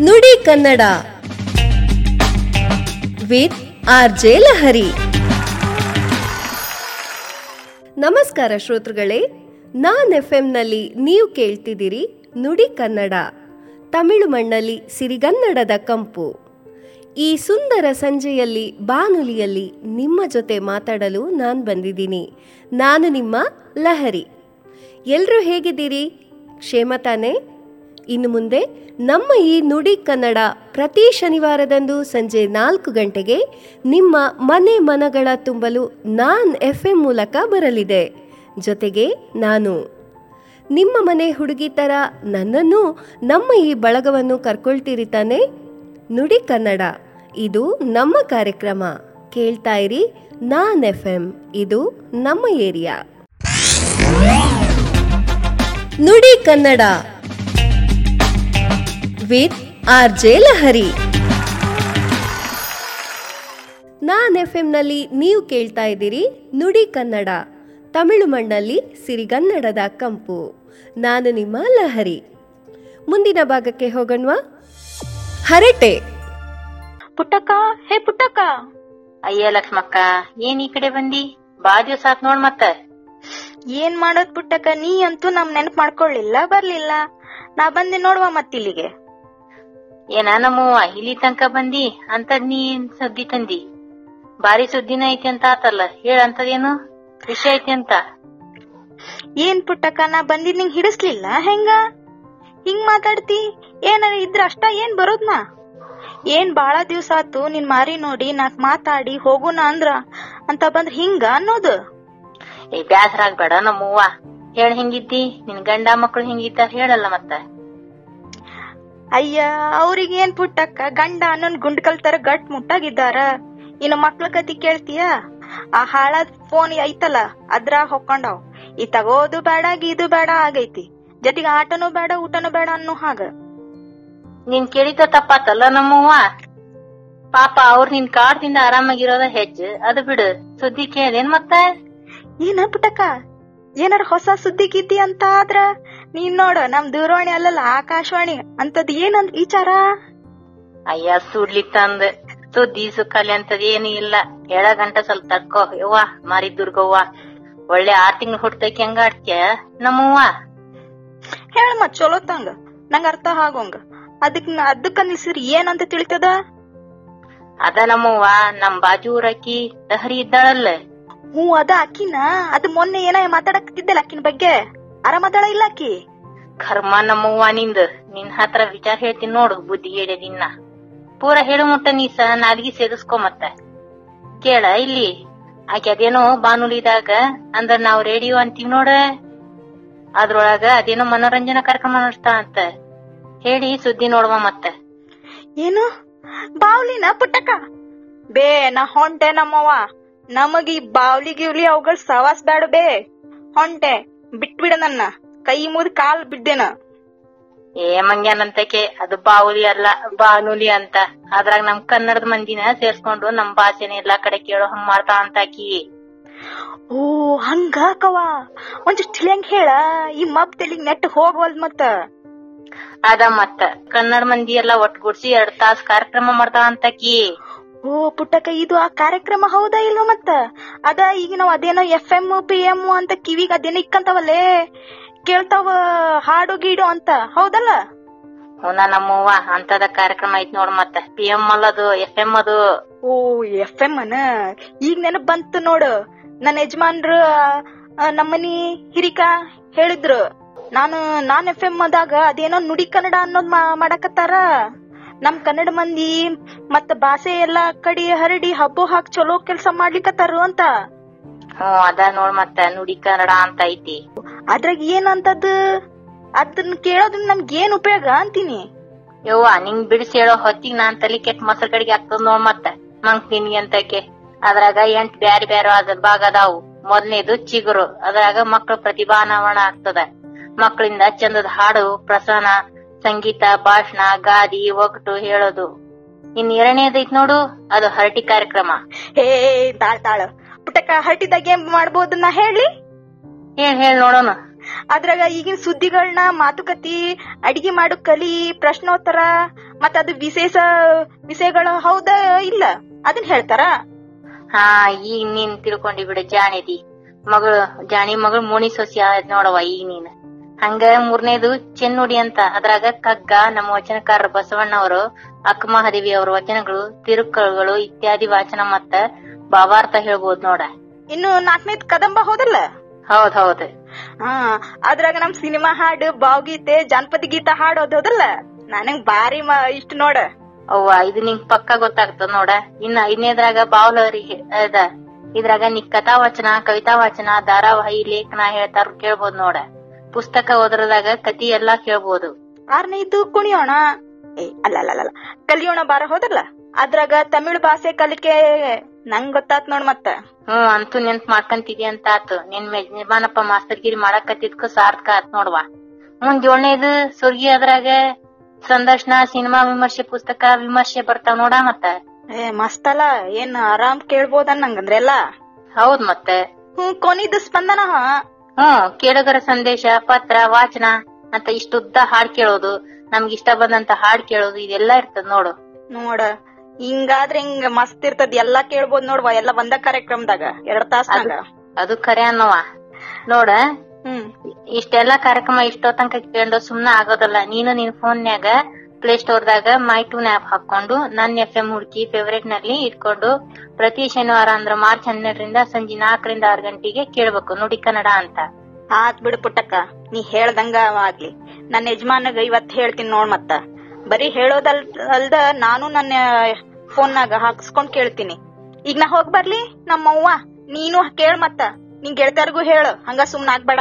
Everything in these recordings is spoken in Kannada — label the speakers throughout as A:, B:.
A: ನುಡಿ Kannada. With R J Lahari. ನಮಸ್ಕಾರ ಶ್ರೋತೃಗಳೇ, ನಾನ್ ಎಫ್ನಲ್ಲಿ ನೀವು ಕೇಳ್ತಿದ್ದೀರಿ ನುಡಿ ಕನ್ನಡ, ತಮಿಳು ಮಣ್ಣಲ್ಲಿ ಸಿರಿಗನ್ನಡದ ಕಂಪು. ಈ ಸುಂದರ ಸಂಜೆಯಲ್ಲಿ ಬಾನುಲಿಯಲ್ಲಿ ನಿಮ್ಮ ಜೊತೆ ಮಾತಾಡಲು ನಾನು ಬಂದಿದ್ದೀನಿ. ನಾನು ನಿಮ್ಮ ಲಹರಿ. ಎಲ್ಲರೂ ಹೇಗಿದ್ದೀರಿ? ಕ್ಷೇಮ ತಾನೇ? ಇನ್ನು ಮುಂದೆ ನಮ್ಮ ಈ ನುಡಿ ಕನ್ನಡ ಪ್ರತಿ ಶನಿವಾರದಂದು ಸಂಜೆ ನಾಲ್ಕು ಗಂಟೆಗೆ ನಿಮ್ಮ ಮನೆ ಮನಗಳ ತುಂಬಲು ನಾನ್ ಎಫ್ ಎಂ ಮೂಲಕ ಬರಲಿದೆ. ಜೊತೆಗೆ ನಾನು ನಿಮ್ಮ ಮನೆ ಹುಡುಗಿ ಥರ ನನ್ನನ್ನು ನಮ್ಮ ಈ ಬಳಗವನ್ನು ಕರ್ಕೊಳ್ತೀರಿ ತಾನೆ? ನುಡಿ ಕನ್ನಡ, ಇದು ನಮ್ಮ ಕಾರ್ಯಕ್ರಮ. ಕೇಳ್ತಾ ಇರಿ ನಾನ್ ಎಫ್ ಎಂ ಇದು ನಮ್ಮ ಏರಿಯಾ. ನುಡಿ Kannada. With R J Lahari. ನಾನ್ ಎಫ್ನಲ್ಲಿ ನೀವು ಕೇಳ್ತಾ ಇದ್ದೀರಿ ನುಡಿ ಕನ್ನಡ. ತಮಿಳು ಮಣ್ಣಲ್ಲಿ ಸಿರಿಗನ್ನಡದ ಕಂಪು. ನಾನು ನಿಮ್ಮ ಲಹರಿ. ಮುಂದಿನ ಭಾಗಕ್ಕೆ ಹೋಗೋಣವಾ? ಹರಟೆ.
B: ಪುಟ್ಟಕ್ಕ ಹೇ ಪುಟ್ಟಕ್ಕ.
C: ಅಯ್ಯ ಲಕ್ಷ್ಮಕ್ಕ ಏನ್ ಈ ಕಡೆ ಬಂದಿ? ಬಾ ಸಾತ್ ಆತ್ ನೋಡ್ ಮತ್ತ.
B: ಏನ್ ಮಾಡೋದ್ ಪುಟ್ಟಕ್ಕ ನೀ ಅಂತೂ ನಮ್ ನೆನಪ್ ಮಾಡ್ಕೊಳ್ಳಿಲ್ಲ ಬರ್ಲಿಲ್ಲ. ನಾ ಬಂದೆ ನೋಡುವ ಮತ್ತಿಲ್ಲಿಗೆ.
C: ಏನ ನಮ್ಮವ್ವ ಇಲ್ಲಿ ತನಕ ಬಂದಿ ಅಂತದ್ ನೀನ್ ಸುದ್ದಿ ತಂದಿ. ಬಾರಿ ಸುದ್ದಿನ ಐತಿ ಅಂತ ಆತಲ್ಲ ಹೇಳ ಅಂತದೇನು? ವಿಷಯ ಐತಿ ಅಂತ.
B: ಏನ್ ಪುಟ್ಟಕ್ಕ ನಾ ಬಂದಿದ್ ನಿಂಗ್ ಹಿಡಿಸ್ಲಿಲ್ಲ ಹೆಂಗ? ಹಿಂಗ್ ಮಾತಾಡ್ತಿ? ಏನ ಇದ್ರ ಅಷ್ಟ ಏನ್ ಬರೋದ್ನಾ? ಏನ್ ಬಾಳ ದಿವ್ಸ ಆತು ನಿನ್ ಮಾರಿ ನೋಡಿ ನಾಕ್ ಮಾತಾಡಿ ಹೋಗುನ ಅಂದ್ರ ಅಂತ ಬಂದ್ರ ಹಿಂಗ ಅನ್ನೋದು?
C: ಏ ಬ್ಯಾಸರ ಆಗ್ಬೇಡ ನಮ್ಮವ್ವ ಹೇಳ ಹೆಂಗಿದ್ದಿ ನಿನ್ ಗಂಡ ಮಕ್ಳು ಹೆಂಗಿದ್ದಾರ ಹೇಳಲ್ಲ ಮತ್ತ.
B: ಅಯ್ಯ ಅವ್ರಿಗೇನ್ ಪುಟ್ಟಕ್ಕ? ಗಂಡ ಅನ್ನೋನ್ ಗುಂಡ್ಕಲ್ ತರ ಗಟ್ ಮುಟ್ಟಾಗಿದ್ದಾರ. ಇನ್ನು ಮಕ್ಳ ಕತಿ ಕೇಳ್ತೀಯ? ಆ ಹಾಳಾದ್ ಫೋನ್ ಐತಲ್ಲ ಅದ್ರ ಹೊಕ್ಕೊಂಡಾವ್. ಈ ತಗೋದು ಬೇಡ ಗೀದು ಬೇಡ ಆಗೈತಿ. ಜೊತೆಗೆ ಆಟನೂ ಬೇಡ ಊಟನೂ ಬೇಡ ಅನ್ನೋ ಹಾಗ.
C: ನೀನ್ ಕೇಳಿದ ತಪ್ಪಾತಲ್ಲ ನಮ್ಮವ್ವ? ಪಾಪ ಅವ್ರ ನಿನ್ ಕಾಡ್ದಿಂದ ಆರಾಮಾಗಿರೋದ ಹೆಚ್ಚು ಅದು ಬಿಡು ಸುದ್ದಿ ಕೇಳೇನ್ ಮತ್ತ?
B: ಏನ ಪುಟಕ ಏನಾರ ಹೊಸ ಸುದ್ದಿ ಗಿದ್ದಿ ಅಂತ ಆದ್ರ? ನೀನ್ ನೋಡು ನಮ್ ದೂರವಾಣಿ ಅಲ್ಲಲ್ಲ ಆಕಾಶವಾಣಿ ಅಂತದ್ ಏನಂದ್ ವಿಚಾರ?
C: ಅಯ್ಯ ಸುಡ್ಲಿ ತಂದ್ ಸುದ್ದಿ ಸುಖಾಲಿ ಅಂತದ್ ಏನು ಇಲ್ಲ. ಹೇಳ ಗಂಟ ಸ್ವಲ್ಪ ತಡ್ಕೋ ಯವ್ವ ಮಾರಿ ದುರ್ಗವ್ವ. ಒಳ್ಳೆ ಆರ್ ತಿಂಗ್ಳು ಹುಟ್ಟೈತಿ ಹೆಂಗ ಆಡ್ತ್ಯ ನಮ್ಮವ್ವ?
B: ಹೇಳ ಮತ್ ಚಲೋ ತಂಗ. ನಂಗ ಅರ್ಥ ಆಗೋಂಗ. ಅದಕ್ ಅದಕ್ಕ ನಿಲ್ಸಿರಿ ಏನಂತ ತಿಳಿತದ?
C: ಅದ ನಮ್ಮವ್ವ ನಮ್ ಬಾಜು ಊರಕ್ಕಿ ಲಹರಿ ಇದ್ದಾಳಲ್ಲ.
B: ಹ್ಞೂ ಅದ ಅಕ್ಕಿನ? ಅದ್ ಮೊನ್ನೆ ಏನ ಮಾತಾಡಕ್ ಅಕ್ಕಿನ ಬಗ್ಗೆ? ಆರಾಮದಾಳ ಇಲ್ಲ ಅಕ್ಕಿ
C: ಕರ್ಮ ನಮ್ಮವ್ವ ನಿಂದ ನಿನ್ ಹತ್ರ ವಿಚಾರ ಹೇಳ್ತೀನಿ ನೋಡು ಬುದ್ಧಿ ಹೇಳಿ ನಿನ್ನ. ಪೂರ ಹೇಳು ಮುಟ್ಟ ನೀ ಸಹ ನಾಲ್ಗಿ ಸೇದಿಸ್ಕೊ ಮತ್ತ. ಕೇಳ ಇಲ್ಲಿ. ಆಕೆ ಅದೇನೋ ಬಾನುಲಿದಾಗ ಅಂದ್ರ ನಾವ್ ರೇಡಿಯೋ ಅಂತೀವಿ ನೋಡ. ಅದ್ರೊಳಗ ಅದೇನೋ ಮನೋರಂಜನಾ ಕಾರ್ಯಕ್ರಮ ನಡೆಸ್ತಾ ಅಂತ. ಹೇಳಿ ಸುದ್ದಿ ನೋಡುವ ಮತ್ತ.
B: ಏನು? ಬಾವ್ಲಿನ ಪುಟ್ಟಕ್ಕ ಬೇ ನಾ ಹೊಂಟೆ ನಮ್ಮವ್ವ. ನಮಗ್ ಈ ಬಾವ್ಲಿ ಗಿವ್ಲಿ ಅವುಗಳ ಸವಾಸ್ ಬೇಡ ಬೇ. ಹೊಂಟೆ. ಬಿಟ್ಬಿಡ ನನ್ನ. ಕೈ ಮುರಿ ಕಾಲ್ ಬಿದ್ದೇನ
C: ಏ ಮಂಗ್ಯಾನಂತಕೆ ಅದು ಬಾವುಲಿ ಅಲ್ಲ ಬಾನುಲಿ ಅಂತ. ಅದ್ರಾಗ ನಮ್ ಕನ್ನಡದ ಮಂದಿನ ಸೇರ್ಸ್ಕೊಂಡು ನಮ್ ಭಾಷೆನ ಎಲ್ಲಾ ಕಡೆ ಕೇಳೋ ಹಂಗ್ ಮಾಡ್ತಾ ಅಂತ ಆಕಿ.
B: ಓ ಹಂಗ ಕವ ಒಂದಿಷ್ಟು ತಿಳಿಯಂಗ್ ಹೇಳ. ಈ ಮಪ್ ತೆಲಿಗ್ ನೆಟ್ ಹೋಗ್ವಲ್ದ್ ಮತ್ತ.
C: ಅದ ಮತ್ತ. ಕನ್ನಡ ಮಂದಿ ಎಲ್ಲಾ ಒಟ್ಗೂಡ್ಸಿ ಎರಡ್ ತಾಸ್ ಕಾರ್ಯಕ್ರಮ ಮಾಡ್ತಾ ಅಂತಾಕಿ
B: ಓ ಪುಟ್ಟಕ್ಕ ಇದು ಆ ಕಾರ್ಯಕ್ರಮ ಹೌದಾ ಇಲ್ವಾ ಮತ್ತ? ಅದ ಈಗ ನಾವ್ ಅದೇನೋ ಎಫ್ ಎಂ ಪಿ ಎಂ ಅಂತ ಕಿವಿಗ ಅದೇನೋ ಇಕ್ಕಂತಾವಲ್ಲೇ? ಕೇಳ್ತಾವ ಹಾಡು ಗೀಡು ಅಂತ ಹೌದಲ್ಲ?
C: ಹುನ ನಮ್ಮವ್ವ ಅಂತದ ಕಾರ್ಯಕ್ರಮ ಐತ್ ನೋಡ್ ಮತ್ತ. ಪಿ ಎಂ ಅಲ್ಲದು ಎಫ್ ಎಂ ಅದು.
B: ಓ ಎಫ್ ಎಂ ಅನ? ಈಗ ನೆನಪ್ ಬಂತು ನೋಡು. ನನ್ನ ಯಜಮಾನ್ರು ನಮ್ಮನಿ ಹಿರಿಕ ಹೇಳಿದ್ರು. ನಾನು ನಾನ್ ಎಫ್ ಎಂ ಅದಾಗ ಅದೇನೋ ನುಡಿ ಕನ್ನಡ ಅನ್ನೋದ್ ಮಾಡಕತ್ತಾರ? ನಮ್ ಕನ್ನಡ ಮಂದಿ ಮತ್ತ ಭಾಷೆ ಎಲ್ಲಾ ಕಡಿ ಹರಡಿ ಹಬ್ಬ ಹಾಕ್ ಚಲೋ ಕೆಲ್ಸ ಮಾಡ್ಲಿಕತ್ತಾರು ಅಂತ.
C: ಹ್ಮ್ ಅದ ನೋಡ್ ಮತ್ತ ನುಡಿ ಕನ್ನಡ ಅಂತ ಐತಿ.
B: ಅದ್ರಾಗ ಏನಂತದ್ ಅದನ್ನ ಕೇಳೋದ್ರಿಂದ ನಮ್ಗೆ ಏನ್ ಉಪಯೋಗ ಅಂತೀನಿ.
C: ಯವ್ವ ನಿಂಗ್ ಬಿಡಿಸಿ ಹೇಳೋ ಹೊತ್ತಿಗೆ ನಾನ್ ತಲಿ ಕೆಟ್ಟ ಮೊಸರು ಕಡೆಗೆ ಆಗ್ತದ ನೋಡ್ ಮತ್ತ. ಮಂಗ್ ತಿನ್ನಿ ಅಂತಕೆ ಅದ್ರಾಗ ಎಂಟ್ ಬ್ಯಾರೆ ಬ್ಯಾರೆ ಅದ್ರ ಭಾಗ ಅದಾವು. ಮೊದಲನೇದು ಚಿಗುರು. ಅದ್ರಾಗ ಮಕ್ಕಳ ಪ್ರತಿಭಾನಾವಣ ಆಗ್ತದ. ಮಕ್ಕಳಿಂದ ಚಂದದ ಹಾಡು ಪ್ರಸನ್ನ ಸಂಗೀತ ಭಾಷಣ ಗಾದಿ ಒಗಟು ಹೇಳೋದು. ಇನ್ ಎರಡನೇದೈತ್ ನೋಡು ಅದು ಹರಟಿ ಕಾರ್ಯಕ್ರಮ.
B: ಹೇ ತಾಳ್ ತಾಳ. ಪುಟಕ ಹರಟಿದಾಗ ಏನ್ ಮಾಡ್ಬೋದು ನಾ ಹೇಳಿ?
C: ಏನ್ ಹೇಳ್ ನೋಡೋಣ.
B: ಅದ್ರಾಗ ಈಗಿನ ಸುದ್ದಿಗಳನ್ನ ಮಾತುಕತಿ ಅಡಿಗೆ ಮಾಡು ಕಲಿ ಪ್ರಶ್ನೋತ್ತರ ಮತ್ತ ಅದು ವಿಶೇಷ ವಿಷಯಗಳು ಹೌದಾ ಇಲ್ಲ? ಅದನ್ನ ಹೇಳ್ತಾರ?
C: ಹಾ ಈಗ ನೀನ್ ತಿಳ್ಕೊಂಡಿ ಬಿಡು ಜಾಣಿದಿ. ಮಗಳು ಜಾಣಿ ಮಗಳು ಮೋಣಿ ಸೊಸಿ ನೋಡವ ಈಗ ನೀನ್. ಹಂಗ ಮೂರನೇದು ಚೆನ್ನುಡಿ ಅಂತ. ಅದ್ರಾಗ ಕಗ್ಗ ನಮ್ಮ ವಚನಕಾರ ಬಸವಣ್ಣ ಅವರು ಅಕ್ಕಮಹದೇವಿ ಅವ್ರ ವಚನಗಳು ತಿರುಕಗಳು ಇತ್ಯಾದಿ ವಾಚನ ಮತ್ತ ಭಾವಾರ್ಥ ಹೇಳ್ಬಹುದು ನೋಡ.
B: ಇನ್ನು ನಾಲ್ಕನೇದ್ ಕದಂಬ ಹೌದಲ್ಲ?
C: ಹೌದ್ ಹೌದ್.
B: ಹಾ ಅದ್ರಾಗ ನಮ್ ಸಿನಿಮಾ ಹಾಡು ಭಾವಗೀತೆ ಜಾನಪದ ಗೀತ ಹಾಡೋದು ಹೌದಲ್ಲ? ನನಗ್ ಬಾರಿ ಇಷ್ಟ ನೋಡ.
C: ಅವ್ವ ಇದು ನಿಂಗ್ ಪಕ್ಕ ಗೊತ್ತಾಗ್ತದ ನೋಡ. ಇನ್ನ ಐದನೇದ್ರಾಗ ಬಾವಲರಿ ಅದ. ಇದ್ರಾಗ ನಿ ಕಥಾ ವಚನ ಕವಿತಾ ವಾಚನ ಧಾರಾವಾಹಿ ಲೇಖನ ಹೇಳ್ತಾರ ಕೇಳ್ಬೋದು ನೋಡ. ಪುಸ್ತಕ ಓದ್ರದಾಗ ಕತಿ ಎಲ್ಲಾ ಕೇಳ್ಬೋದು.
B: ಆರನೇದು ಕುಣಿಯೋಣ. ಏ ಅಲ್ಲ ಅಲ್ಲ ಅಲ್ಲ ಕಲಿಯೋಣ ಬಾರ ಹೋದಲ್ಲ? ಅದ್ರಾಗ ತಮಿಳ್ ಭಾಷೆ ಕಲಿಕೆ ನಂಗ್ ಗೊತ್ತಾತ್ ನೋಡ್ ಮತ್ತ.
C: ಹ್ಮ್ ಅಂತೂ ನೆನ್ಪ್ ಮಾಡ್ಕಂತಿದಿ ಅಂತ ಆತು. ನಿನ್ ಯಜಮಾನಪ್ಪ ಮಾಸ್ತರ್ಗಿರಿ ಮಾಡಕತ್ತಿದ್ಕ ಸಾರ್ಥಕ ಆತ್ ನೋಡ್ವಾ. ಮುಂದ್ ಏಳನೇದು ಸುರ್ಗಿ ಅದ್ರಾಗ ಸಂದರ್ಶನ ಸಿನಿಮಾ ವಿಮರ್ಶೆ ಪುಸ್ತಕ ವಿಮರ್ಶೆ ಬರ್ತಾವ ನೋಡ ಮತ್ತ.
B: ಏ ಮಸ್ತಲ್ಲ ಏನ್ ಆರಾಮ್ ಕೇಳ್ಬೋದ ನಂಗಂದ್ರೆಲ್ಲ
C: ಹೌದ್ ಮತ್ತೆ.
B: ಹ್ಮ್ ಕೊನಿದ್ ಸ್ಪಂದನ ಹ.
C: ಹ್ಮ್ ಕೇಳುಗರ ಸಂದೇಶ ಪತ್ರ ವಾಚನ ಅಂತ ಇಷ್ಟುದ್ದ ಹಾಡ್ ಕೇಳೋದು ನಮ್ಗೆ ಇಷ್ಟ ಬಂದಂತ ಹಾಡ್ ಕೇಳೋದು ಇದೆಲ್ಲ ಇರ್ತದ ನೋಡು.
B: ನೋಡ ಹಿಂಗಾದ್ರೆ ಹಿಂಗ ಮಸ್ತ್ ಇರ್ತದ ಎಲ್ಲಾ ಕೇಳ್ಬೋದ್ ನೋಡ್ವಾ ಎಲ್ಲಾ ಒಂದ ಕಾರ್ಯಕ್ರಮದಾಗ ಎರಡ್ ತಾಸ್ನಾಗ
C: ಅದು ಖರೆ ಅನ್ನವಾ. ನೋಡ
B: ಹ್ಮ್.
C: ಇಷ್ಟೆಲ್ಲಾ ಕಾರ್ಯಕ್ರಮ ಇಷ್ಟೋ ತನಕ ಕೇಳೋ ಸುಮ್ನ ಆಗೋದಲ್ಲ ನೀನು ನಿನ್ ಫೋನ್ನ್ಯಾಗ ಪ್ಲೇ ಸ್ಟೋರ್ದಾಗ ಮೈ ಟೂನ್ ಆಪ್ ಹಾಕೊಂಡು ನನ್ ಎಫ್ ಎಂ ಹುಡುಕಿ ಫೇವರೇಟ್ನಲ್ಲಿ ಇಟ್ಕೊಂಡು, ಪ್ರತಿ ಶನಿವಾರ ಅಂದ್ರ ಮಾರ್ಚ್ ಹನ್ನೆರಡರಿಂದ ಸಂಜೆ ನಾಲ್ಕರಿಂದ ಆರು ಗಂಟೆಗೆ ಕೇಳ್ಬೇಕು ನುಡಿ ಕನ್ನಡ ಅಂತ.
B: ಆತ್ ಬಿಡು ಪುಟ್ಟಕ್ಕ, ನೀ ಹೇಳ್ದಂಗ ಆಗ್ಲಿ. ನನ್ನ ಯಜಮಾನಗ ಇವತ್ ಹೇಳ್ತೀನಿ ನೋಡ್ ಮತ್ತ. ಬರೀ ಹೇಳೋದಲ್, ಅಲ್ದ ನಾನು ನನ್ನ ಫೋನ್ನಾಗ ಹಾಕ್ಸ್ಕೊಂಡ್ ಕೇಳ್ತೀನಿ. ಈಗ ನಾ ಹೋಗ್ ಬರ್ಲಿ, ನಮ್ಮವ್ವ, ನೀನು ಕೇಳ್ ಮತ್ತ. ನಿನ್ ಗೆಳತಿಯರ್ಗೂ ಹೇಳು, ಹಂಗ ಸುಮ್ನ ಆಗ್ಬೇಡ.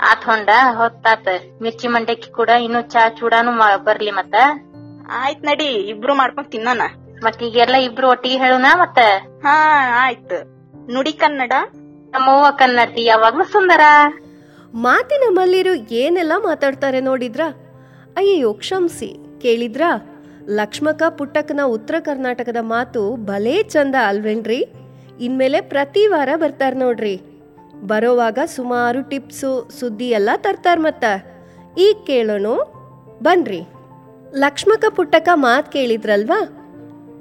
C: ಆತ್ ಹೊಂಡ ಹೊತ್ತಾತ. ಮಿರ್ಚಿ ಮಂಡಕ್ಕಿ ಕೂಡ ಇನ್ನು ಚಾ ಚೂಡಾನು ಮಾ- ಬರ್ಲಿ ಮತ್ತ.
B: ಆಯ್ತ್ ನಡಿ ಇಬ್ರು ಮಾಡ್ಕೊಂಡ್ ತಿನ್ನೋಣ.
C: ಮತ್ ಈಗೆಲ್ಲ ಇಬ್ರು ಒಟ್ಟಿಗೆ ಹೇಳುನ ಮತ್ತ?
B: ಹಾ ಆಯ್ತು. ನುಡಿ ಕನ್ನಡ?
C: ನಮ್ಮವ್ವ ಕನ್ನಡತಿ ಯಾವಾಗ್ಲೂ ಸುಂದರ.
A: ಮಾತಿನ ಮಲ್ಲಿರು ಏನೆಲ್ಲ ಮಾತಾಡ್ತಾರೆ ನೋಡಿದ್ರ? ಅಯ್ಯೋ ಕ್ಷಮಿಸಿ. ಕೇಳಿದ್ರಾ? ಲಕ್ಷ್ಮಕ ಪುಟ್ಟಕ್ಕನ ಉತ್ತರ ಕರ್ನಾಟಕದ ಮಾತು ಭಲೇ ಚಂದ ಅಲ್ವೇನ್ರಿ? ಇನ್ಮೇಲೆ ಪ್ರತಿ ವಾರ ಬರ್ತಾರ ನೋಡ್ರಿ. ಬರೋವಾಗ ಸುಮಾರು ಟಿಪ್ಸು ಸುದ್ದಿ ಎಲ್ಲ ತರ್ತಾರ ಮತ್ತ. ಈಗ ಕೇಳೋಣ, ಬನ್ರಿ. ಲಕ್ಷ್ಮಕ ಪುಟ್ಟಕ್ಕ ಮಾತು ಕೇಳಿದ್ರಲ್ವಾ?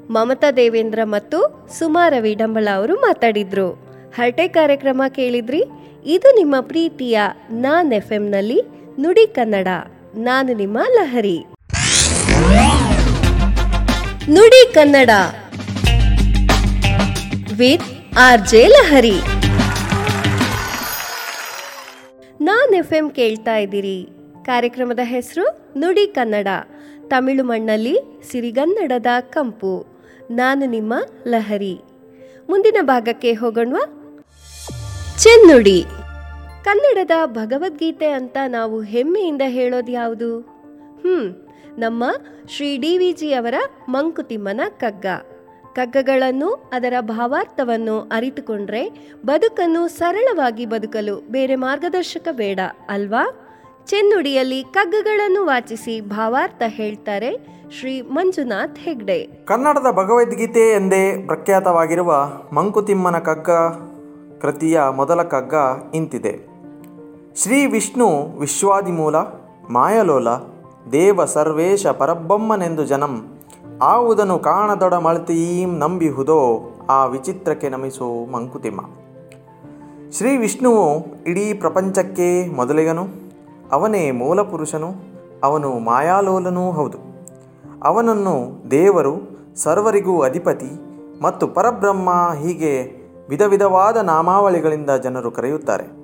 A: ಮಮತಾ ದೇವೇಂದ್ರ ಮತ್ತು ಸುಮಾ ರವಿ ಡಂಬಳ ಅವರು ಮಾತಾಡಿದ್ರು. ಹರಟೆ ಕಾರ್ಯಕ್ರಮ ಕೇಳಿದ್ರಿ? ಇದು ನಿಮ್ಮ ಪ್ರೀತಿಯ ನಾನ್ ಎಫ್ನಲ್ಲಿ ನುಡಿ ಕನ್ನಡ, ನಾನು ನಿಮ್ಮ ಲಹರಿ. ನುಡಿ Kannada with R J Lahari. Non F M ಕೇಳ್ತಾ ಇದ್ದೀರಿ. ಕಾರ್ಯಕ್ರಮದ ಹೆಸರು ನುಡಿ ಕನ್ನಡ. ತಮಿಳು ಮಣ್ಣಲ್ಲಿ ಸಿರಿಗನ್ನಡದ ಕಂಪು. ನಾನು ನಿಮ್ಮ ಲಹರಿ. ಮುಂದಿನ ಭಾಗಕ್ಕೆ ಹೋಗೋಣ ಚೆನ್ನುಡಿ. ಕನ್ನಡದ ಭಗವದ್ಗೀತೆ ಅಂತ ನಾವು ಹೆಮ್ಮೆಯಿಂದ ಹೇಳೋದು ಯಾವುದು? ಹ್ಮ್, ನಮ್ಮ ಶ್ರೀ ಡಿ ವಿ ಜಿ ಅವರ ಮಂಕುತಿಮ್ಮನ ಕಗ್ಗ. ಕಗ್ಗಗಳನ್ನು ಅದರ ಭಾವಾರ್ಥವನ್ನು ಅರಿತುಕೊಂಡ್ರೆ ಬದುಕನ್ನು ಸರಳವಾಗಿ ಬದುಕಲು ಬೇರೆ ಮಾರ್ಗದರ್ಶಕ ಬೇಡ, ಅಲ್ವಾ? ಚೆನ್ನುಡಿಯಲ್ಲಿ ಕಗ್ಗಗಳನ್ನು ವಾಚಿಸಿ ಭಾವಾರ್ಥ ಹೇಳ್ತಾರೆ ಶ್ರೀ ಮಂಜುನಾಥ್ ಹೆಗ್ಡೆ.
D: ಕನ್ನಡದ ಭಗವದ್ಗೀತೆ ಎಂದೇ ಪ್ರಖ್ಯಾತವಾಗಿರುವ ಮಂಕುತಿಮ್ಮನ ಕಗ್ಗ ಕೃತಿಯ ಮೊದಲ ಕಗ್ಗ ಇಂತಿದೆ. ಶ್ರೀ ವಿಷ್ಣು ವಿಶ್ವಾದಿಮೂಲ, ಮಾಯಲೋಲ, ದೇವ ಸರ್ವೇಶ ಪರಬ್ರಹ್ಮನೆಂದು ಜನಂ ಆವುದನು ಕಾಣದೊಡ ಮಳತೀಂ ನಂಬಿಹುದೋ, ಆ ವಿಚಿತ್ರಕ್ಕೆ ನಮಿಸೋ ಮಂಕುತಿಮ್ಮ. ಶ್ರೀ ವಿಷ್ಣುವು ಇಡೀ ಪ್ರಪಂಚಕ್ಕೆ ಮೊದಲಿಗನು, ಅವನೇ ಮೂಲಪುರುಷನು, ಅವನು ಮಾಯಾಲೋಲನೂ ಹೌದು. ಅವನನ್ನು ದೇವರು, ಸರ್ವರಿಗೂ ಅಧಿಪತಿ ಮತ್ತು ಪರಬ್ರಹ್ಮ ಹೀಗೆ ವಿಧ ವಿಧವಾದ ನಾಮಾವಳಿಗಳಿಂದ ಜನರು ಕರೆಯುತ್ತಾರೆ.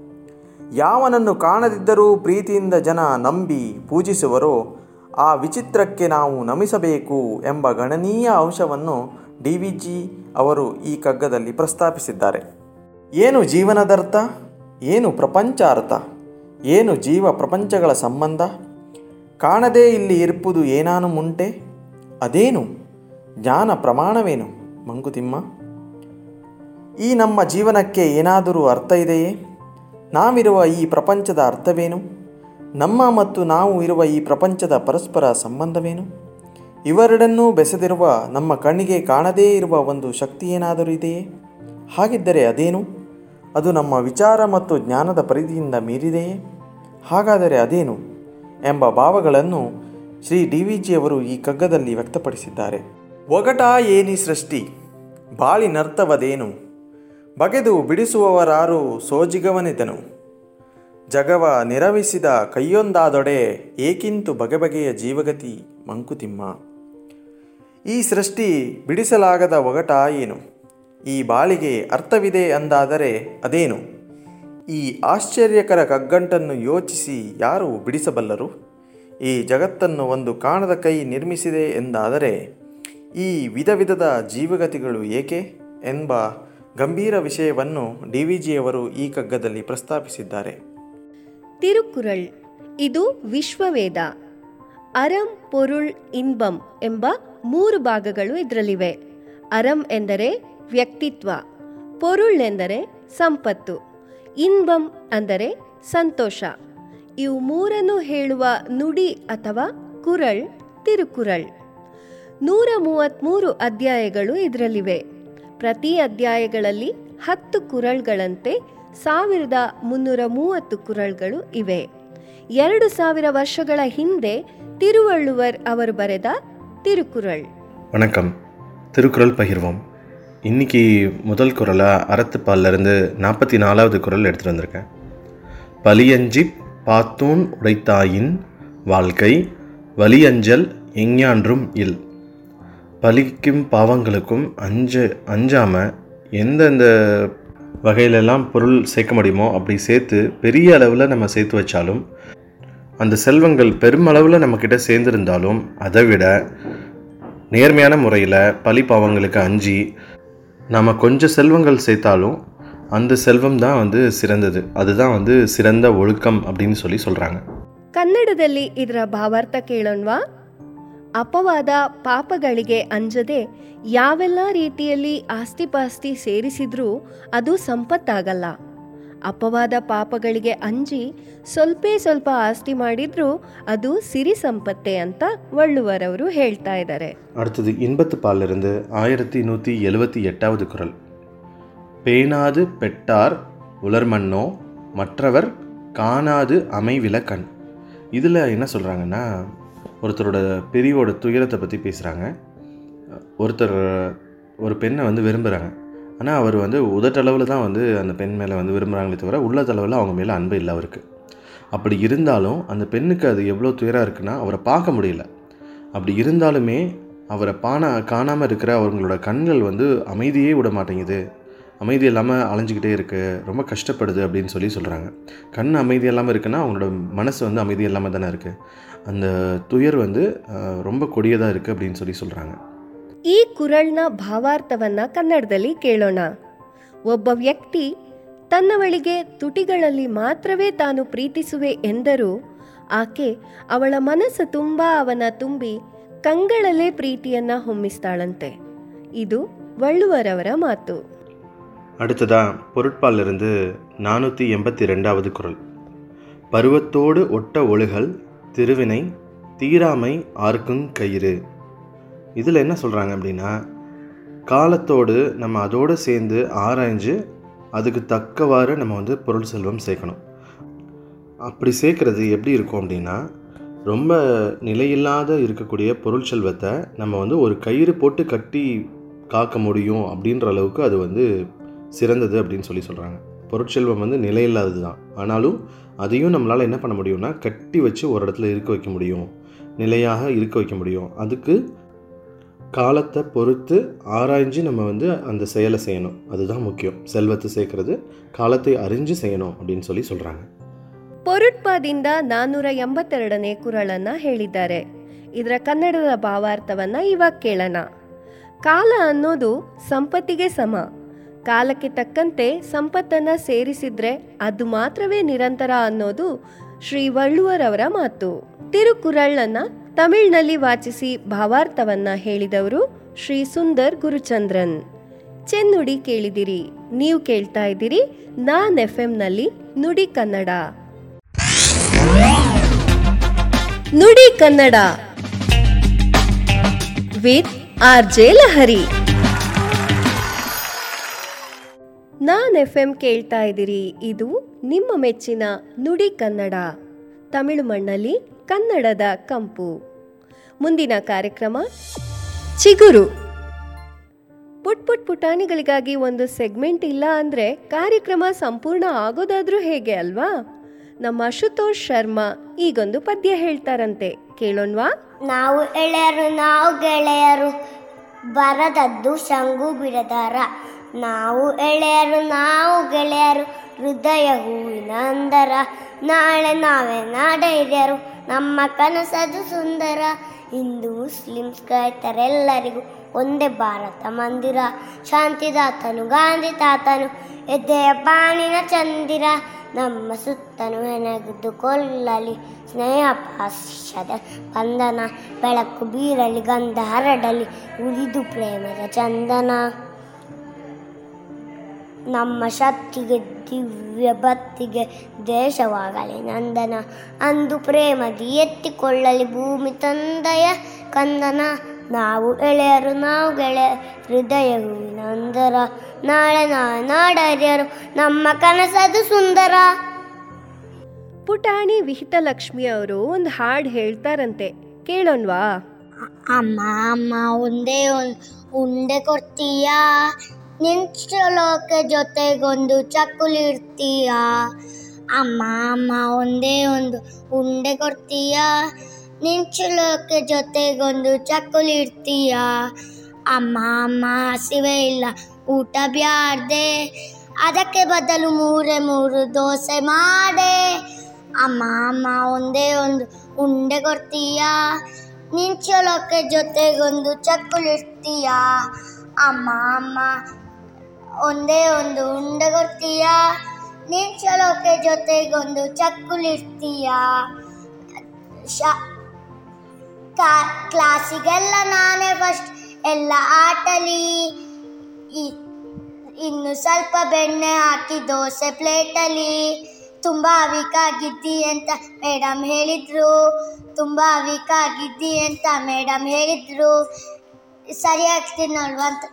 D: ಯಾವನನ್ನು ಕಾಣದಿದ್ದರೂ ಪ್ರೀತಿಯಿಂದ ಜನ ನಂಬಿ ಪೂಜಿಸುವರೋ ಆ ವಿಚಿತ್ರಕ್ಕೆ ನಾವು ನಮಿಸಬೇಕು ಎಂಬ ಗಣನೀಯ ಅಂಶವನ್ನು ಡಿ ವಿ ಜಿ ಅವರು ಈ ಕಗ್ಗದಲ್ಲಿ ಪ್ರಸ್ತಾಪಿಸಿದ್ದಾರೆ. ಏನು ಜೀವನದರ್ಥ? ಏನು ಪ್ರಪಂಚ ಅರ್ಥ ಏನು ಜೀವ ಪ್ರಪಂಚಗಳ ಸಂಬಂಧ? ಕಾಣದೇ ಇಲ್ಲಿ ಇರ್ಪುದು ಏನಾನು ಮುಂಟೆ? ಅದೇನು? ಜ್ಞಾನ ಪ್ರಮಾಣವೇನು? ಮಂಕುತಿಮ್ಮ? ಈ ನಮ್ಮ ಜೀವನಕ್ಕೆ ಏನಾದರೂ ಅರ್ಥ ಇದೆಯೇ? ನಾವಿರುವ ಈ ಪ್ರಪಂಚದ ಅರ್ಥವೇನು? ನಮ್ಮ ಮತ್ತು ನಾವು ಇರುವ ಈ ಪ್ರಪಂಚದ ಪರಸ್ಪರ ಸಂಬಂಧವೇನು? ಇವೆರಡನ್ನೂ ಬೆಸೆದಿರುವ ನಮ್ಮ ಕಣ್ಣಿಗೆ ಕಾಣದೇ ಇರುವ ಒಂದು ಶಕ್ತಿ ಏನಾದರೂ ಇದೆಯೇ? ಹಾಗಿದ್ದರೆ ಅದೇನು? ಅದು ನಮ್ಮ ವಿಚಾರ ಮತ್ತು ಜ್ಞಾನದ ಪರಿಧಿಯಿಂದ ಮೀರಿದೆಯೇ? ಹಾಗಾದರೆ ಅದೇನು? ಎಂಬ ಭಾವಗಳನ್ನು ಶ್ರೀ ಡಿ ವಿ ಜಿಯವರು ಈ ಕಗ್ಗದಲ್ಲಿ ವ್ಯಕ್ತಪಡಿಸಿದ್ದಾರೆ. ಒಗಟ ಏನಿ ಸೃಷ್ಟಿ ಬಾಳಿನರ್ಥವದೇನು ಬಗೆದು ಬಿಡಿಸುವವರಾರು ಸೋಜಿಗವನಿದನು. ಜಗವ ನಿರವಿಸಿದ ಕೈಯೊಂದಾದೊಡೆ ಏಕಿಂತು ಬಗೆ ಬಗೆಯ ಜೀವಗತಿ ಮಂಕುತಿಮ್ಮ. ಈ ಸೃಷ್ಟಿ ಬಿಡಿಸಲಾಗದ ಒಗಟ ಏನು? ಈ ಬಾಳಿಗೆ ಅರ್ಥವಿದೆ ಅಂದಾದರೆ ಅದೇನು? ಈ ಆಶ್ಚರ್ಯಕರ ಕಗ್ಗಂಟನ್ನು ಯೋಚಿಸಿ ಯಾರು ಬಿಡಿಸಬಲ್ಲರು? ಈ ಜಗತ್ತನ್ನು ಒಂದು ಕಾಣದ ಕೈ ನಿರ್ಮಿಸಿದೆ ಎಂದಾದರೆ ಈ ವಿಧ ವಿಧದ ಜೀವಗತಿಗಳು ಏಕೆ ಎಂಬ ಗಂಭೀರ ವಿಷಯವನ್ನು ಡಿ ವಿ ಜಿಯವರು ಈ ಕಗ್ಗದಲ್ಲಿ ಪ್ರಸ್ತಾಪಿಸಿದ್ದಾರೆ.
A: ತಿರುಕುರಳ್. ಇದು ವಿಶ್ವವೇದ. ಅರಂ ಪೊರುಳ್ ಇನ್ಬಂ ಎಂಬ ಮೂರು ಭಾಗಗಳು ಇದರಲ್ಲಿವೆ. ಅರಂ ಎಂದರೆ ವ್ಯಕ್ತಿತ್ವ, ಪೊರುಳ್ ಎಂದರೆ ಸಂಪತ್ತು, ಇನ್ಬಂ ಅಂದರೆ ಸಂತೋಷ. ಇವು ಮೂರನ್ನು ಹೇಳುವ ನುಡಿ ಅಥವಾ ಕುರಳ್, ತಿರುಕುರಳ್. ನೂರ ಮೂವತ್ತ್ಮೂರು ಅಧ್ಯಾಯಗಳು ಇದರಲ್ಲಿವೆ. ಪ್ರತಿ ಅಧ್ಯಾಯಗಳಲ್ಲಿ ಹತ್ತು ಕುರಳ್ಗಳಂತೆ ಸಾವಿರದ ಮುನ್ನೂರ ಮೂವತ್ತು ಕುರಳ್ಗಳು ಇವೆ ಎರಡು ಸಾವಿರ ವರ್ಷಗಳ ಹಿಂದೆ ತಿರುವಳ್ಳುವರ್ ಅವರು ಬರೆದ ತಿರುಕುರಳ್
E: வணக்கம் திருக்குறள் பகிர்வோம் இன்னைக்கு முதல் குரலாக அறத்துப்பாலிருந்து நாற்பத்தி நாலாவது குரல் எடுத்துகிட்டு வந்திருக்கேன் பலியஞ்சி பாத்தூன் உடைத்தாயின் வாழ்க்கை வலியஞ்சல் எஞ்ஞான்றும் இல் பலிக்கும் பாவங்களுக்கும் அஞ்ச அஞ்சாமல் எந்தெந்த வகையிலெல்லாம் பொருள் சேர்க்க முடியுமோ அப்படி சேர்த்து பெரிய அளவில் நம்ம சேர்த்து வச்சாலும் அந்த செல்வங்கள் பெருமளவில் நம்மக்கிட்ட சேர்ந்திருந்தாலும் அதை விட நேர்மையான முறையில் பழி பாவங்களுக்கு அஞ்சி நம்ம கொஞ்சம் செல்வங்கள் சேர்த்தாலும் அந்த செல்வம் தான் வந்து சிறந்தது அதுதான் வந்து சிறந்த ஒழுக்கம் அப்படின்னு சொல்லி சொல்கிறாங்க
A: ಕನ್ನಡದಲ್ಲಿ ಇದರ ಭಾವಾರ್ಥ ಕೇಳೋಣ್ವಾ ಅಪವಾದ ಪಾಪಗಳಿಗೆ ಅಂಜದೆ ಯಾವೆಲ್ಲ ರೀತಿಯಲ್ಲಿ ಆಸ್ತಿಪಾಸ್ತಿ ಸೇರಿಸಿದ್ರೂ ಅದು ಸಂಪತ್ತಾಗಲ್ಲ ಅಪವಾದ ಪಾಪಗಳಿಗೆ ಅಂಜಿ ಸ್ವಲ್ಪೇ ಸ್ವಲ್ಪ ಆಸ್ತಿ ಮಾಡಿದ್ರೂ ಅದು ಸಿರಿ ಸಂಪತ್ತೆ ಅಂತ ಒಳ್ಳುವರವರು ಹೇಳ್ತಾ ಇದ್ದಾರೆ
E: அடுத்தது இன்பத்து பாலிலிருந்து ஆயிரத்தி நூற்றி எழுபத்தி எட்டாவது குரல் பேணாது பெட்டார் உலர்மண்ணோ மற்றவர் காணாது அமைவில கண் இதில் என்ன சொல்கிறாங்கன்னா ஒருத்தரோட பிரிவோட துயரத்தை பற்றி பேசுகிறாங்க ஒருத்தர் ஒரு பெண்ணை வந்து விரும்புகிறாங்க ஆனால் அவர் வந்து உதட்டளவில் தான் வந்து அந்த பெண் மேலே வந்து விரும்புகிறாங்களே தவிர உள்ளத்தளவில் அவங்க மேலே அன்பு இல்லை அவருக்கு. அப்படி இருந்தாலும் அந்த பெண்ணுக்கு அது எவ்வளோ துயரம் இருக்குன்னா அவரை பார்க்க முடியல. அப்படி இருந்தாலுமே அவரை பானா காணாமல் இருக்கிற அவங்களோட கண்கள் வந்து அமைதியே விட மாட்டேங்குது. அமைதி இல்லாமல் அலைஞ்சிக்கிட்டே இருக்குது ரொம்ப கஷ்டப்படுது அப்படின்னு சொல்லி சொல்கிறாங்க கண் அமைதி இல்லாமல் இருக்குன்னா அவங்களோட மனசு வந்து அமைதி இல்லாமல் தானே இருக்குது அந்த துயர் வந்து அஹ், ரொம்ப கொடியதாக இருக்குது அப்படின்னு சொல்லி சொல்கிறாங்க
A: ಈ ಕುರಳ್ನ ಭಾವಾರ್ಥವನ್ನ ಕನ್ನಡದಲ್ಲಿ ಕೇಳೋಣ ಒಬ್ಬ ವ್ಯಕ್ತಿ ತನ್ನವಳಿಗೆ ತುಟಿಗಳಲ್ಲಿ ಮಾತ್ರವೇ ತಾನು ಪ್ರೀತಿಸುವೆ ಎಂದರೂ ಆಕೆ ಅವಳ ಮನಸ್ಸು ತುಂಬ ಅವನ ತುಂಬಿ ಕಂಗಳಲ್ಲೇ ಪ್ರೀತಿಯನ್ನ ಹೊಮ್ಮಿಸ್ತಾಳಂತೆ ಇದು ವಳ್ಳುವರವರ ಮಾತು
E: அடுத்ததாக பொருட்பாலிருந்து நானூற்றி எண்பத்தி ரெண்டாவது குரல். பருவத்தோடு ஒட்ட ஒழுகல் திருவினை தீராமை ஆர்க்குங் கயிறு. இதில் என்ன சொல்கிறாங்க அப்படின்னா காலத்தோடு நம்ம அதோடு சேர்ந்து ஆராய்ஞ்சு அதுக்கு தக்கவாறு நம்ம வந்து பொருள் செல்வம் சேர்க்கணும். அப்படி சேர்க்குறது எப்படி இருக்கும் அப்படின்னா ரொம்ப நிலையில்லாத இருக்கக்கூடிய பொருள் செல்வத்தை நம்ம வந்து ஒரு கயிறு போட்டு கட்டி காக்க முடியும் அப்படின்ற அளவுக்கு அது வந்து சிறந்தது அப்படின்னு சொல்லி சொல்கிறாங்க பொருட்செல்வம் வந்து நிலையில்லாதது தான் ஆனாலும் அதையும் நம்மளால் என்ன பண்ண முடியும்னா கட்டி வச்சு ஒரு இடத்துல இருக்க வைக்க முடியும் நிலையாக இருக்க வைக்க முடியும் அதுக்கு காலத்தை பொறுத்து ஆராய்ஞ்சு நம்ம வந்து அந்த செயலை செய்யணும் அதுதான் முக்கியம் செல்வத்தை சேர்க்கறது காலத்தை அறிஞ்சு செய்யணும் அப்படின்னு சொல்லி சொல்கிறாங்க
A: ಪೊರುಟ್ಪಾದಿಂದ ನಾನ್ನೂರ ಎಂಬತ್ತೆರಡನೇ ಕುರಳನ್ನ ಹೇಳಿದ್ದಾರೆ ಇದರ ಕನ್ನಡದ ಭಾವಾರ್ಥವನ್ನ ಇವಾಗ ಕೇಳೋಣ ಕಾಲ ಅನ್ನೋದು ಸಂಪತ್ತಿಗೆ ಸಮ ಕಾಲಕ್ಕೆ ತಕ್ಕಂತೆ ಸಂಪತ್ತನ್ನ ಸೇರಿಸಿದ್ರೆ ಅದು ಮಾತ್ರವೇ ನಿರಂತರ ಅನ್ನೋದು ಶ್ರೀ ವಳ್ಳುವರವರ ಮಾತು. ತಿರುಕುರಳ್ಳನ್ನ ತಮಿಳ್ನಲ್ಲಿ ವಾಚಿಸಿ ಭಾವಾರ್ಥವನ್ನ ಹೇಳಿದವರು ಶ್ರೀ ಸುಂದರ್ ಗುರುಚಂದ್ರನ್. ಚೆನ್ನುಡಿ ಕೇಳಿದಿರಿ. ನೀವು ಕೇಳ್ತಾ ಇದ್ದೀರಿ ನಾನ್ ಎಫ್ನಲ್ಲಿ ನುಡಿ ಕನ್ನಡ. ನುಡಿ Kannada. With R J Lahari. Non F M ಕೇಳ್ತಾ ಇದ್ದೀರಿ. ಇದು ನಿಮ್ಮ ಮೆಚ್ಚಿನ ನುಡಿ ಕನ್ನಡ. ತಮಿಳು ಮಣ್ಣಲ್ಲಿ ಕನ್ನಡದ ಕಂಪು. ಮುಂದಿನ ಕಾರ್ಯಕ್ರಮ, ಚಿಗುರು. ಪುಟ್ ಪುಟ್ ಪುಟಾಣಿಗಳಿಗಾಗಿ ಒಂದು ಸೆಗ್ಮೆಂಟ್ ಇಲ್ಲ ಅಂದರೆ ಕಾರ್ಯಕ್ರಮ ಸಂಪೂರ್ಣ ಆಗೋದಾದ್ರೂ ಹೇಗೆ ಅಲ್ವಾ? ನಮ್ಮ ಅಶುತೋಷ್ ಶರ್ಮಾ ಈಗೊಂದು ಪದ್ಯ ಹೇಳ್ತಾರಂತೆ. ಕೇಳೋಣ್ವಾ?
F: ನಾವು ಎಳೆಯರು ನಾವು ಗೆಳೆಯರು, ಬರದದ್ದು ಶಂಗು ಬಿಡದಾರ. ನಾವು ಎಳೆಯರು, ನಾವು ಗೆಳೆಯರು ಹೃದಯ ಹೂವಿನ ಅಂದರ ನಾಳೆ ನಾವೇ ನಾಡೈರ್ಯರು ನಮ್ಮ ಕನಸದು ಸುಂದರ. ಹಿಂದೂ ಮುಸ್ಲಿಮ್ಸ್ ಕಾಯ್ತಾರೆಲ್ಲರಿಗೂ ಒಂದೇ ಭಾರತ ಮಂದಿರ. ಶಾಂತಿದಾತನು ಗಾಂಧಿ ತಾತನು ಎದೆಯ ಬಾಣಿನ ಚಂದಿರ. ನಮ್ಮ ಸುತ್ತನು ಹೆಣಗಿದ್ದು ಕೊಲ್ಲಲಿ, ಸ್ನೇಹ ಪಾಶದ ಬಂಧನ. ಬೆಳಕು ಬೀರಲಿ, ಗಂಧ ಹರಡಲಿ, ಉಳಿದು ಪ್ರೇಮದ ಚಂದನ. ನಮ್ಮ ಶಕ್ತಿಗೆ ದಿವ್ಯ ಭಕ್ತಿಗೆ ದೇಶವಾಗಲಿ. ನಂದನ ಅಂದು ಪ್ರೇಮದಿ ಎತ್ತಿಕೊಳ್ಳಲಿ ಭೂಮಿ ತಂದಯ ಕಂದನ. ನಾವು ಎಳೆಯರು ನಾವು ಗೆಳೆಯ ಹೃದಯ ನಂದರ. ನಾಳೆ ನಾ ನಾಡರಿಯರು ನಮ್ಮ ಕನಸದು ಸುಂದರ.
A: ಪುಟಾಣಿ ವಿಹಿತಲಕ್ಷ್ಮಿ ಅವರು ಒಂದು ಹಾಡು ಹೇಳ್ತಾರಂತೆ. ಕೇಳೋಣ್ವಾ?
F: ಅಮ್ಮ ಅಮ್ಮ ಒಂದೇ ಒಂದು ಉಂಡೆ ಕೊಡ್ತೀಯಾ? ನಿಂಚಲೋಕೆ ಜೊತೆಗೊಂದು ಚಕ್ಕುಲಿ ಇರ್ತೀಯ ಅಮ್ಮ ಅಮ್ಮ, ಒಂದೇ ಒಂದು ಉಂಡೆ ಕೊಡ್ತೀಯಾ? ನಿಂಚಲೋಕೆ ಜೊತೆಗೊಂದು ಚಕ್ಕುಲಿ ಇರ್ತೀಯ ಅಮ್ಮ ಅಮ್ಮ, ಹಸಿವೆ ಇಲ್ಲ, ಊಟ ಬ್ಯಾಡ್ದೆ. ಅದಕ್ಕೆ ಬದಲು ಮೂರೇ ಮೂರು ದೋಸೆ ಮಾಡೆ. ಅಮ್ಮ ಅಮ್ಮ, ಒಂದೇ ಒಂದು ಉಂಡೆ ಕೊಡ್ತೀಯಾ? ನಿಂಚಲೋಕೆ ಜೊತೆಗೊಂದು ಚಕ್ಕುಲಿಡ್ತೀಯಾ ಅಮ್ಮ ಅಮ್ಮ ಒಂದೇ ಒಂದು ಉಂಡೆ ಕೊಡ್ತೀಯಾ ಚಲೋಕೆ ಜೊತೆಗೊಂದು ಚಕ್ಕುಲಿಡ್ತೀಯಾ? ಶಾ ಕ್ಲಾಸಿಗೆಲ್ಲ ನಾನೇ ಫಸ್ಟ್ ಎಲ್ಲ ಆಟಲಿ. ಇನ್ನು ಸ್ವಲ್ಪ ಬೆಣ್ಣೆ ಹಾಕಿ ದೋಸೆ ಪ್ಲೇಟಲ್ಲಿ. ತುಂಬಾ ವೀಕಾಗಿದ್ದಿ ಅಂತ ಮೇಡಮ್ ಹೇಳಿದ್ರು. ತುಂಬಾ ವೀಕಾಗಿದ್ದಿ ಅಂತ ಮೇಡಮ್ ಹೇಳಿದ್ರು. ಸರಿಯಾಗಿ ತಿನ್ನೋಲ್ವ ಅಂತ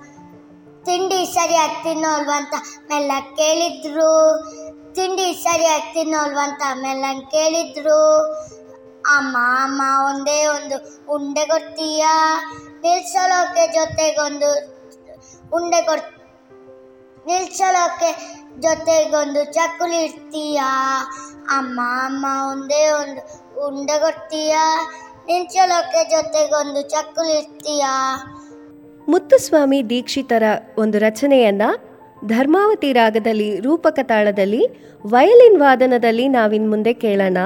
F: ತಿಂಡಿ ಸರಿಯಾಗಿ ತಿನ್ನೋಲ್ವ ಅಂತ ಮೆಲ್ಲ ಕೇಳಿದ್ರು. ತಿಂಡಿ ಸರಿಯಾಗಿ ತಿನ್ನೋಲ್ವ ಅಂತ ಮೆಲ್ಲ ಕೇಳಿದ್ರು. ಅಮ್ಮ ಅಮ್ಮ ಒಂದೇ ಒಂದು ಉಂಡೆ ಕೊಡ್ತೀಯಾ? ನಿಲ್ಸೋಲೋಕೆ ಜೊತೆಗೊಂದು ಉಂಡೆ ಕೊಡ್ ನಿಲ್ಸೋಲೋಕೆ ಜೊತೆಗೊಂದು ಚಕ್ಕುಲಿ ಇಡ್ತೀಯಾ? ಅಮ್ಮ ಅಮ್ಮ ಒಂದೇ ಒಂದು ಉಂಡೆ ಕೊಡ್ತೀಯಾ? ನಿಲ್ಸಲೋಕೆ ಜೊತೆಗೊಂದು ಚಕ್ಕುಲಿ ಇಡ್ತೀಯಾ?
A: ಮುತ್ತುಸ್ವಾಮಿ ದೀಕ್ಷಿತರ ಒಂದು ರಚನೆಯನ್ನ ಧರ್ಮಾವತಿ ರಾಗದಲ್ಲಿ, ರೂಪಕ ತಾಳದಲ್ಲಿ, ವಯಲಿನ್ ವಾದನದಲ್ಲಿ ನಾವಿನ್ ಮುಂದೆ ಕೇಳೋಣ.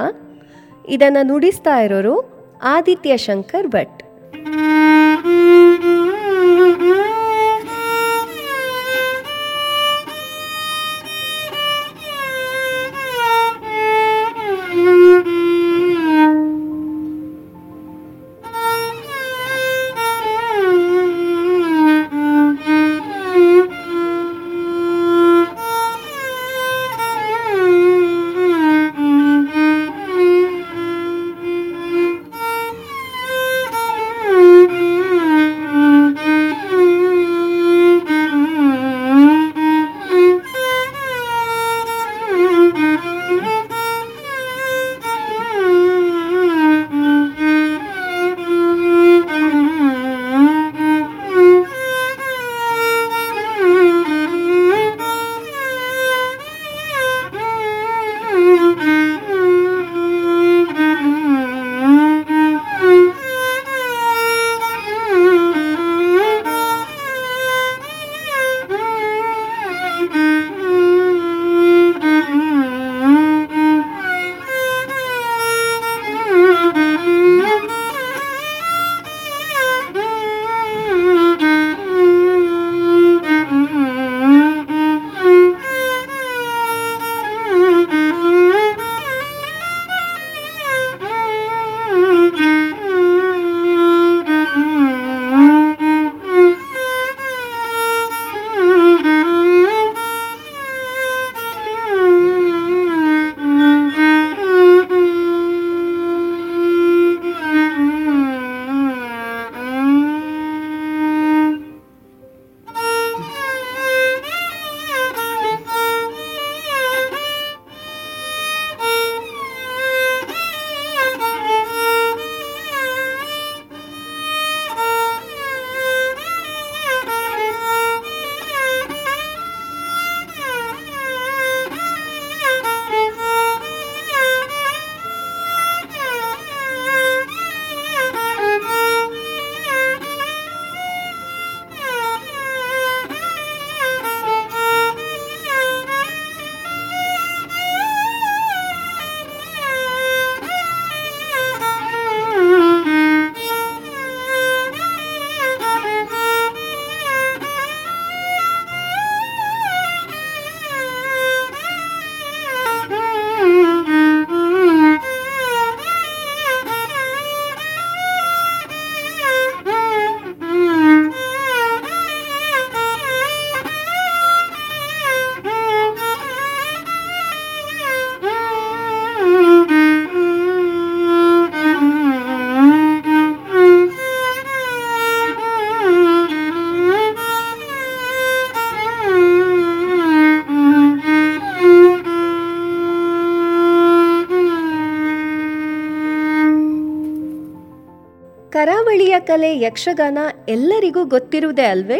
A: ಇದನ್ನು ನುಡಿಸ್ತಾ ಇರೋರು ಆದಿತ್ಯ ಶಂಕರ್ ಭಟ್. ಕಲೆ ಯಕ್ಷಗಾನ ಎಲ್ಲರಿಗೂ ಗೊತ್ತಿರುವುದೇ ಅಲ್ವೇ?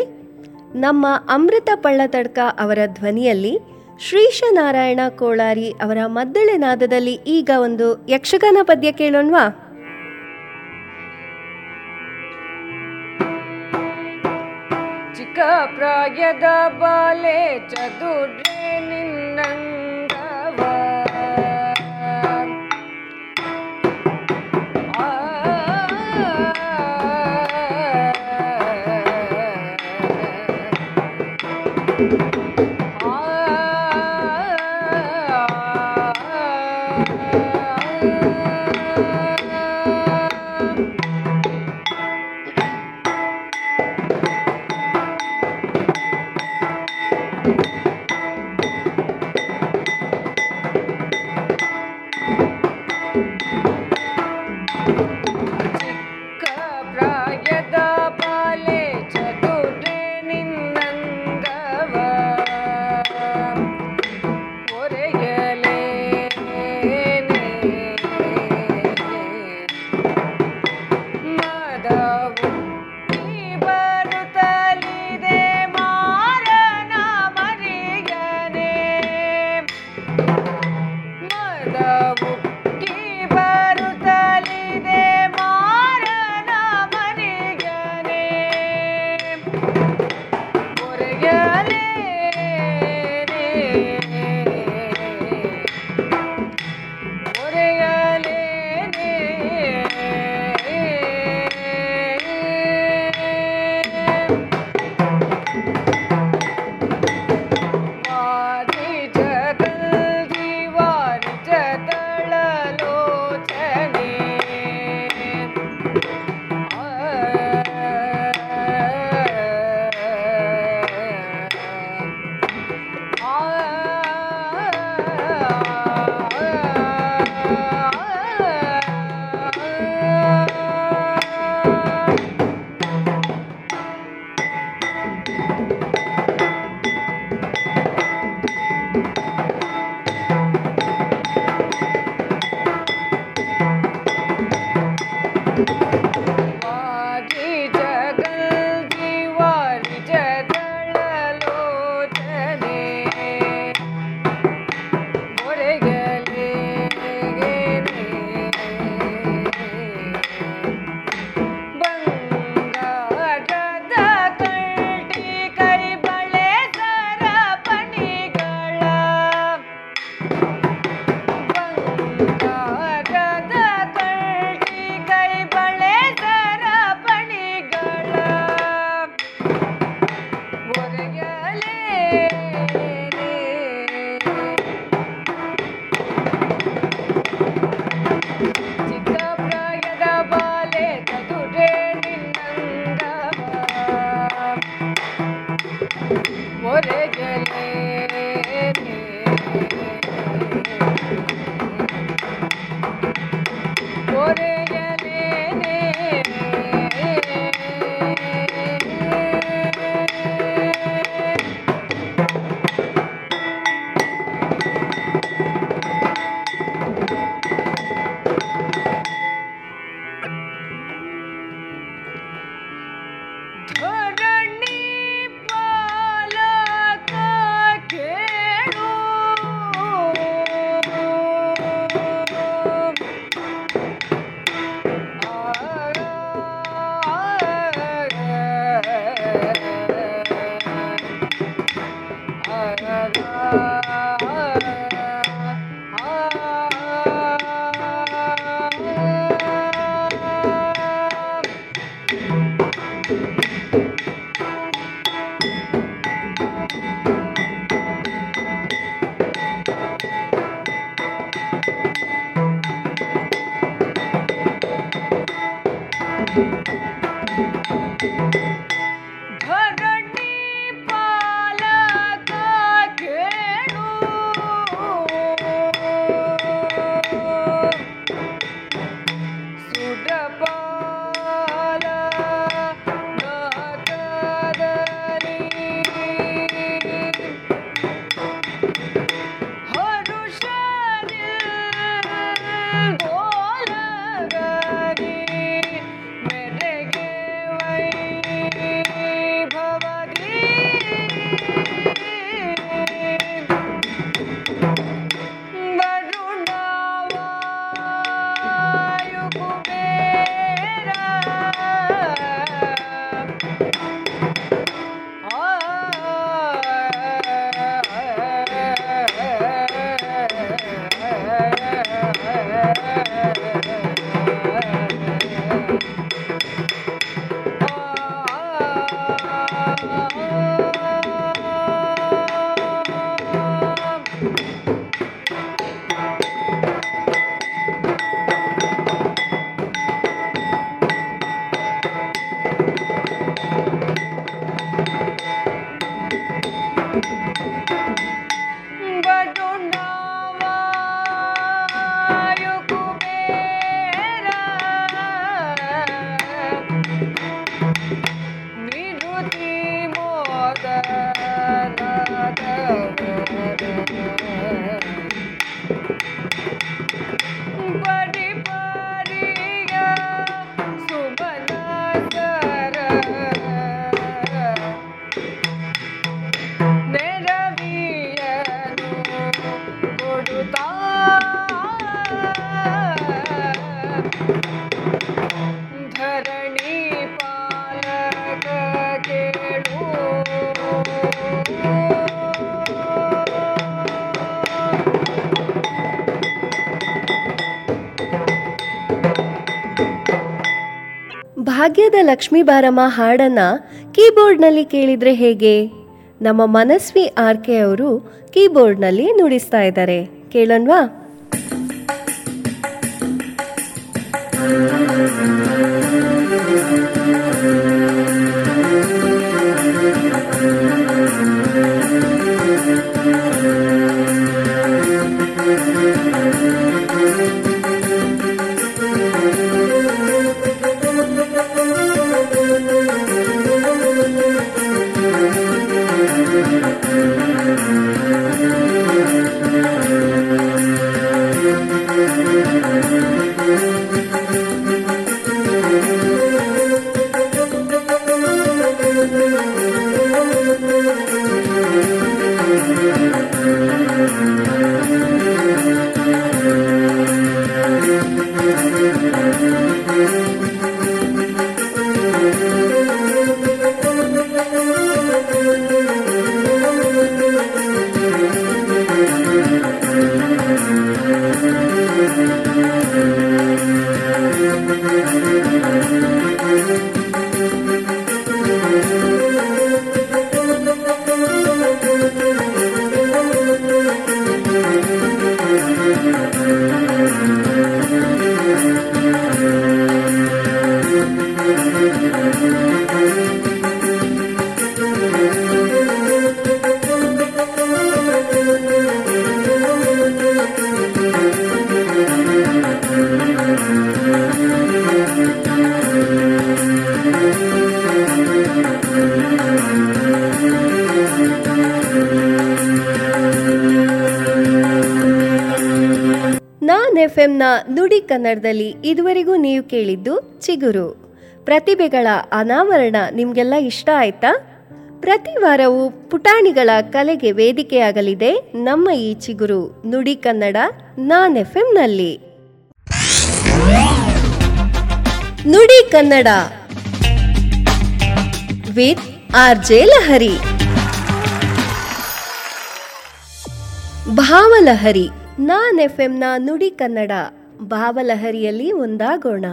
A: ನಮ್ಮ ಅಮೃತ ಪಳ್ಳತಡ್ಕ ಅವರ ಧ್ವನಿಯಲ್ಲಿ ಶ್ರೀಶನಾರಾಯಣ ಕೋಳಾರಿ ಅವರ ಮದ್ದಳೆ ನಾದದಲ್ಲಿ ಈಗ ಒಂದು ಯಕ್ಷಗಾನ ಪದ್ಯ ಕೇಳೋಣ್ವಾ?
G: ಚಿಕ್ಕ ಪ್ರಾಯದ ಬಾಲೆ ಚದುಡ್ರೆ ನಿನ್ನ
A: ಭಾಗ್ಯದ ಲಕ್ಷ್ಮೀ ಬಾರಮ್ಮ ಹಾಡನ್ನ ಕೀಬೋರ್ಡ್ನಲ್ಲಿ ಕೇಳಿದ್ರೆ ಹೇಗೆ? ನಮ್ಮ ಮನಸ್ವಿ ಆರ್ ಆರ್ಕೆ ಅವರು ಕೀಬೋರ್ಡ್ನಲ್ಲಿ ನುಡಿಸ್ತಾ ಇದ್ದಾರೆ. ಕೇಳೋಣವಾ? ನುಡಿ ಕನ್ನಡದಲ್ಲಿ ಇದುವರೆಗೂ ನೀವು ಕೇಳಿದ್ದು ಚಿಗುರು. ಪ್ರತಿಭೆಗಳ ಅನಾವರಣ ನಿಮಗೆಲ್ಲ ಇಷ್ಟ ಆಯ್ತಾ? ಪ್ರತಿ ವಾರವೂ ಪುಟಾಣಿಗಳ ಕಲೆಗೆ ವೇದಿಕೆಯಾಗಲಿದೆ ನಮ್ಮ ಈ ಚಿಗುರು, ನುಡಿ ಕನ್ನಡ, ನಾನ್ ಎಫ್ ಎಂನಲ್ಲಿ ನುಡಿ Kannada. With R J Lahari. ಭಾವಲಹರಿ, ನಾನ್ ಎಫ್ ಎಂನ ನುಡಿ ಕನ್ನಡ. ಭಾವಲಹರಿಯಲ್ಲಿ ಒಂದಾಗೋಣ.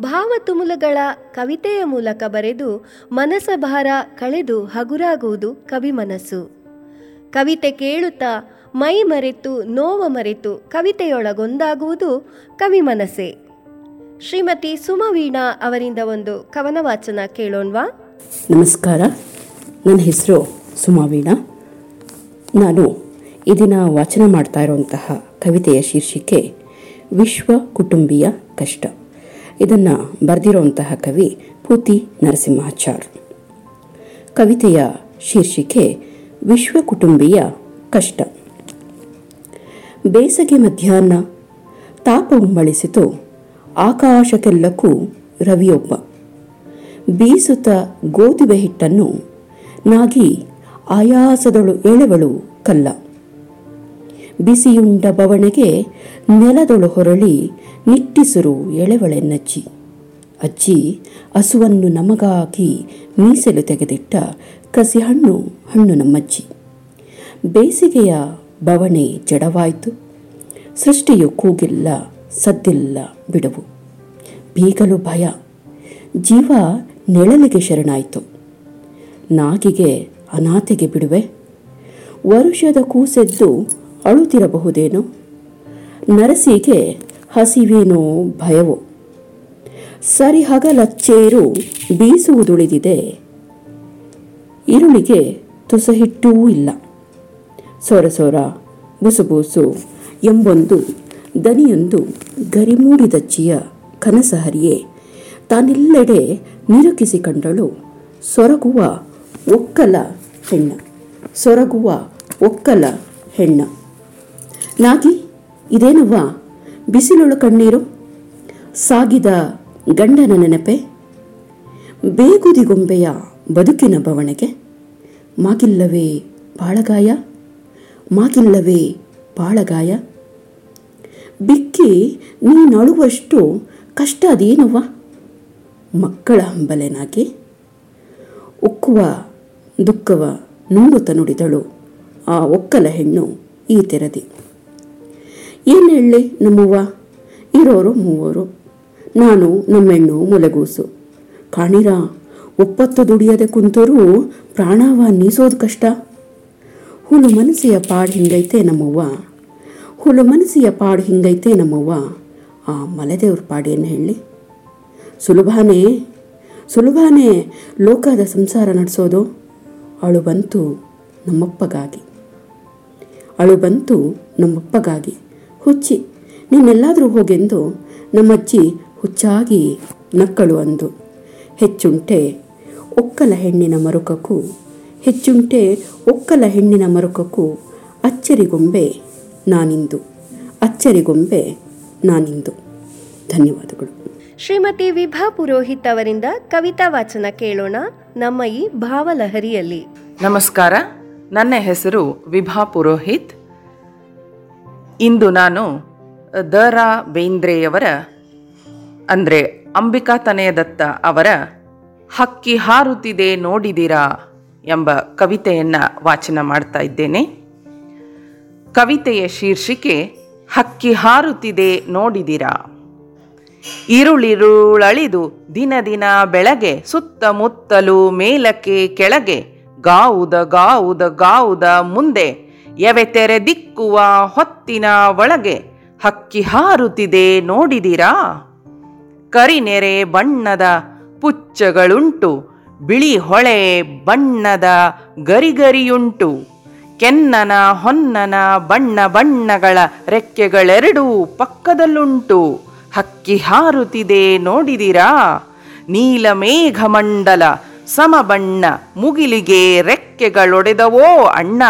A: ಭಾವತುಮುಲಗಳ ಕವಿತೆಯ ಮೂಲಕ ಬರೆದು ಮನಸ ಭಾರ ಕಳೆದು ಹಗುರಾಗುವುದು ಕವಿ ಮನಸ್ಸು. ಕವಿತೆ ಕೇಳುತ್ತಾ ಮೈ ಮರೆತು ನೋವ ಮರೆತು ಕವಿತೆಯೊಳಗೊಂದಾಗುವುದು ಕವಿ ಮನಸ್ಸೇ. ಶ್ರೀಮತಿ ಸುಮವೀಣಾ ಅವರಿಂದ ಒಂದು ಕವನ ವಾಚನ ಕೇಳೋಣ್ವಾ?
H: ನಮಸ್ಕಾರ, ನನ್ನ ಹೆಸರು ಸುಮವೀಣಾ. ನಾನು ಇದನ್ನು ದಿನ ವಾಚನ ಮಾಡ್ತಾ ಇರುವಂತಹ ಕವಿತೆಯ ಶೀರ್ಷಿಕೆ ವಿಶ್ವ ಕುಟುಂಬಿಯ ಕಷ್ಟ. ಇದನ್ನು ಬರೆದಿರುವಂತಹ ಕವಿ ಪೂತಿ ನರಸಿಂಹಾಚಾರ್. ಕವಿತೆಯ ಶೀರ್ಷಿಕೆ ವಿಶ್ವ ಕುಟುಂಬಿಯ ಕಷ್ಟ. ಬೇಸಗೆ ಮಧ್ಯಾಹ್ನ, ತಾಪ ಉಮ್ಮಳಿಸಿತು, ಆಕಾಶಕ್ಕೆಲ್ಲಕ್ಕೂ ರವಿಯೊಬ್ಬ. ಬೀಸುತ್ತ ಗೋಧುವೆ ಹಿಟ್ಟನ್ನು ನಾಗಿ ಆಯಾಸದಳು ಎಳೆವಳು ಕಲ್ಲ. ಬಿಸಿಯುಂಡ ಬವಣೆಗೆ ನೆಲದೊಳು ಹೊರಳಿ ನಿಟ್ಟಿಸಿರು ಎಳೆವಳೆನ್ನಜ್ಜಿ ಅಜ್ಜಿ ಹಸುವನ್ನು ನಮಗಾಗಿ ಮೀಸಲು ತೆಗೆದಿಟ್ಟ ಕಸಿ ಹಣ್ಣು ಹಣ್ಣು ನಮ್ಮಜ್ಜಿ. ಬೇಸಿಗೆಯ ಬವಣೆ ಜಡವಾಯಿತು, ಸೃಷ್ಟಿಯು ಕೂಗಿಲ್ಲ, ಸದ್ದಿಲ್ಲ ಬಿಡುವು. ಬೀಗಲು ಭಯ, ಜೀವ ನೆಳಲಿಗೆ ಶರಣಾಯಿತು. ನಾಗಿಗೆ ಅನಾಥೆಗೆ ಬಿಡುವೆ, ವರುಷದ ಕೂಸೆದ್ದು ಅಳುತ್ತಿರಬಹುದೇನೋ? ನರಸಿಗೆ ಹಸಿವೇನೋ ಭಯವೋ? ಸರಿ ಹಗಲಚ್ಚೇರು ಬೀಸುವುದುಳಿದಿದೆ. ಇರುಳಿಗೆ ತುಸಹಿಟ್ಟೂ ಇಲ್ಲ. ಸೊರ ಸೊರ ಬುಸುಬೂಸು ಎಂಬೊಂದು ದನಿಯೊಂದು ಗರಿಮೂಡಿದಜ್ಜಿಯ ಕನಸಹರಿಯೇ. ತಾನೆಲ್ಲೆಡೆ ನಿರುಕಿಸಿ ಕಂಡಳು ಸೊರಗುವ ಒಕ್ಕಲ ಹೆಣ್ಣ. ಸೊರಗುವ ಒಕ್ಕಲ ಹೆಣ್ಣ. ನಾಗಿ ಇದೇನವ್ವ? ಬಿಸಿಲೊಳು ಕಣ್ಣೀರು? ಸಾಗಿದ ಗಂಡನ ನೆನಪೆ? ಬೇಗುದಿಗೊಂಬೆಯ ಬದುಕಿನ ಬವಣೆಗೆ? ಮಾಗಿಲ್ಲವೇ ಬಾಳಗಾಯ? ಮಾಗಿಲ್ಲವೇ ಬಾಳಗಾಯ? ಬಿಕ್ಕಿ, ನೀನಳುವಷ್ಟು ಕಷ್ಟ ಅದೇನವ್ವ? ಮಕ್ಕಳ ಹಂಬಲೆನಾಗಿ ಉಕ್ಕುವ ದುಃಖವ ನುಂಗುತ್ತ ನುಡಿದಳು ಆ ಒಕ್ಕಲ ಹೆಣ್ಣು ಈ ತೆರದಿ. ಏನು ಹೇಳಿ ನಮ್ಮವ್ವ? ಇರೋರು ಮೂವರು. ನಾನು ನಮ್ಮೆಣ್ಣು ಮೊಲೆಗೂಸು. ಕಾಣಿರ, ಒಪ್ಪತ್ತು ದುಡಿಯದೆ ಕುಂತರು ಪ್ರಾಣವ ನೀಸೋದು ಕಷ್ಟ. ಹುಲು ಮನಸ್ಸಿಯ ಪಾಡು ಹಿಂಗೈತೆ ನಮ್ಮವ್ವ. ಹುಲು ಮನಸ್ಸಿಯ ಪಾಡು ಹಿಂಗೈತೆ ನಮ್ಮವ್ವ. ಆ ಮಲೆದೇವ್ರ ಪಾಡೇನು ಹೇಳಿ? ಸುಲಭಾನೇ? ಸುಲಭಾನೇ ಲೋಕದ ಸಂಸಾರ ನಡೆಸೋದು? ಅಳು ಬಂತು ನಮ್ಮಪ್ಪಗಾಗಿ. ಅಳು ಬಂತು ನಮ್ಮಪ್ಪಗಾಗಿ. ಹುಚ್ಚಿ ನೀನೆಲ್ಲಾದರೂ ಹೋಗೆಂದು ನಮ್ಮಜ್ಜಿ ಹುಚ್ಚಾಗಿ ನಕ್ಕಳು ಅಂದು. ಹೆಚ್ಚುಂಟೆ ಒಕ್ಕಲ ಹೆಣ್ಣಿನ ಮರುಕಕ್ಕೂ ಹೆಚ್ಚುಂಟೆ ಒಕ್ಕಲ ಹೆಣ್ಣಿನ ಮರುಕಕ್ಕೂ ಅಚ್ಚರಿಗೊಂಬೆ ನಾನಿಂದು ಅಚ್ಚರಿಗೊಂಬೆ ನಾನಿಂದು. ಧನ್ಯವಾದಗಳು.
A: ಶ್ರೀಮತಿ ವಿಭಾ ಪುರೋಹಿತ್ ಅವರಿಂದ ಕವಿತಾ ವಾಚನ ಕೇಳೋಣ ನಮ್ಮ ಈ ಭಾವಲಹರಿಯಲ್ಲಿ.
I: ನಮಸ್ಕಾರ ನನ್ನ ಹೆಸರು ವಿಭಾ ಪುರೋಹಿತ್. ಇಂದು ನಾನು ದ ರಾ ಬೇಂದ್ರೆಯವರ, ಅಂದರೆ ಅಂಬಿಕಾ ತನಯದತ್ತ ಅವರ, ಹಕ್ಕಿ ಹಾರುತ್ತಿದೆ ನೋಡಿದಿರಾ ಎಂಬ ಕವಿತೆಯನ್ನು ವಾಚನ ಮಾಡ್ತಾ ಇದ್ದೇನೆ. ಕವಿತೆಯ ಶೀರ್ಷಿಕೆ, ಹಕ್ಕಿ ಹಾರುತ್ತಿದೆ ನೋಡಿದಿರಾ. ಇರುಳಿರುಳಳಿದು ದಿನ ದಿನ ಬೆಳಗ್ಗೆ ಸುತ್ತಮುತ್ತಲು ಮೇಲಕ್ಕೆ ಕೆಳಗೆ, ಗಾವುದ ಗಾವುದ ಗಾವುದ ಮುಂದೆ ಎವೆ ತೆರೆ ದಿಕ್ಕುವ ಹೊತ್ತಿನ ಒಳಗೆ ಹಕ್ಕಿ ಹಾರುತ್ತಿದೆ ನೋಡಿದಿರಾ? ಕರಿನೆರೆ ಬಣ್ಣದ ಪುಚ್ಚಗಳುಂಟು, ಬಿಳಿ ಹೊಳೆ ಬಣ್ಣದ ಗರಿಗರಿಯುಂಟು, ಕೆನ್ನನ ಹೊನ್ನನ ಬಣ್ಣ ಬಣ್ಣಗಳ ರೆಕ್ಕೆಗಳೆರಡೂ ಪಕ್ಕದಲ್ಲುಂಟು, ಹಕ್ಕಿ ಹಾರುತ್ತಿದೆ ನೋಡಿದಿರಾ? ನೀಲಮೇಘಮಂಡಲ ಸಮಬಣ್ಣ ಮುಗಿಲಿಗೆ ರೆಕ್ಕೆಗಳೊಡೆದವೋ ಅಣ್ಣ?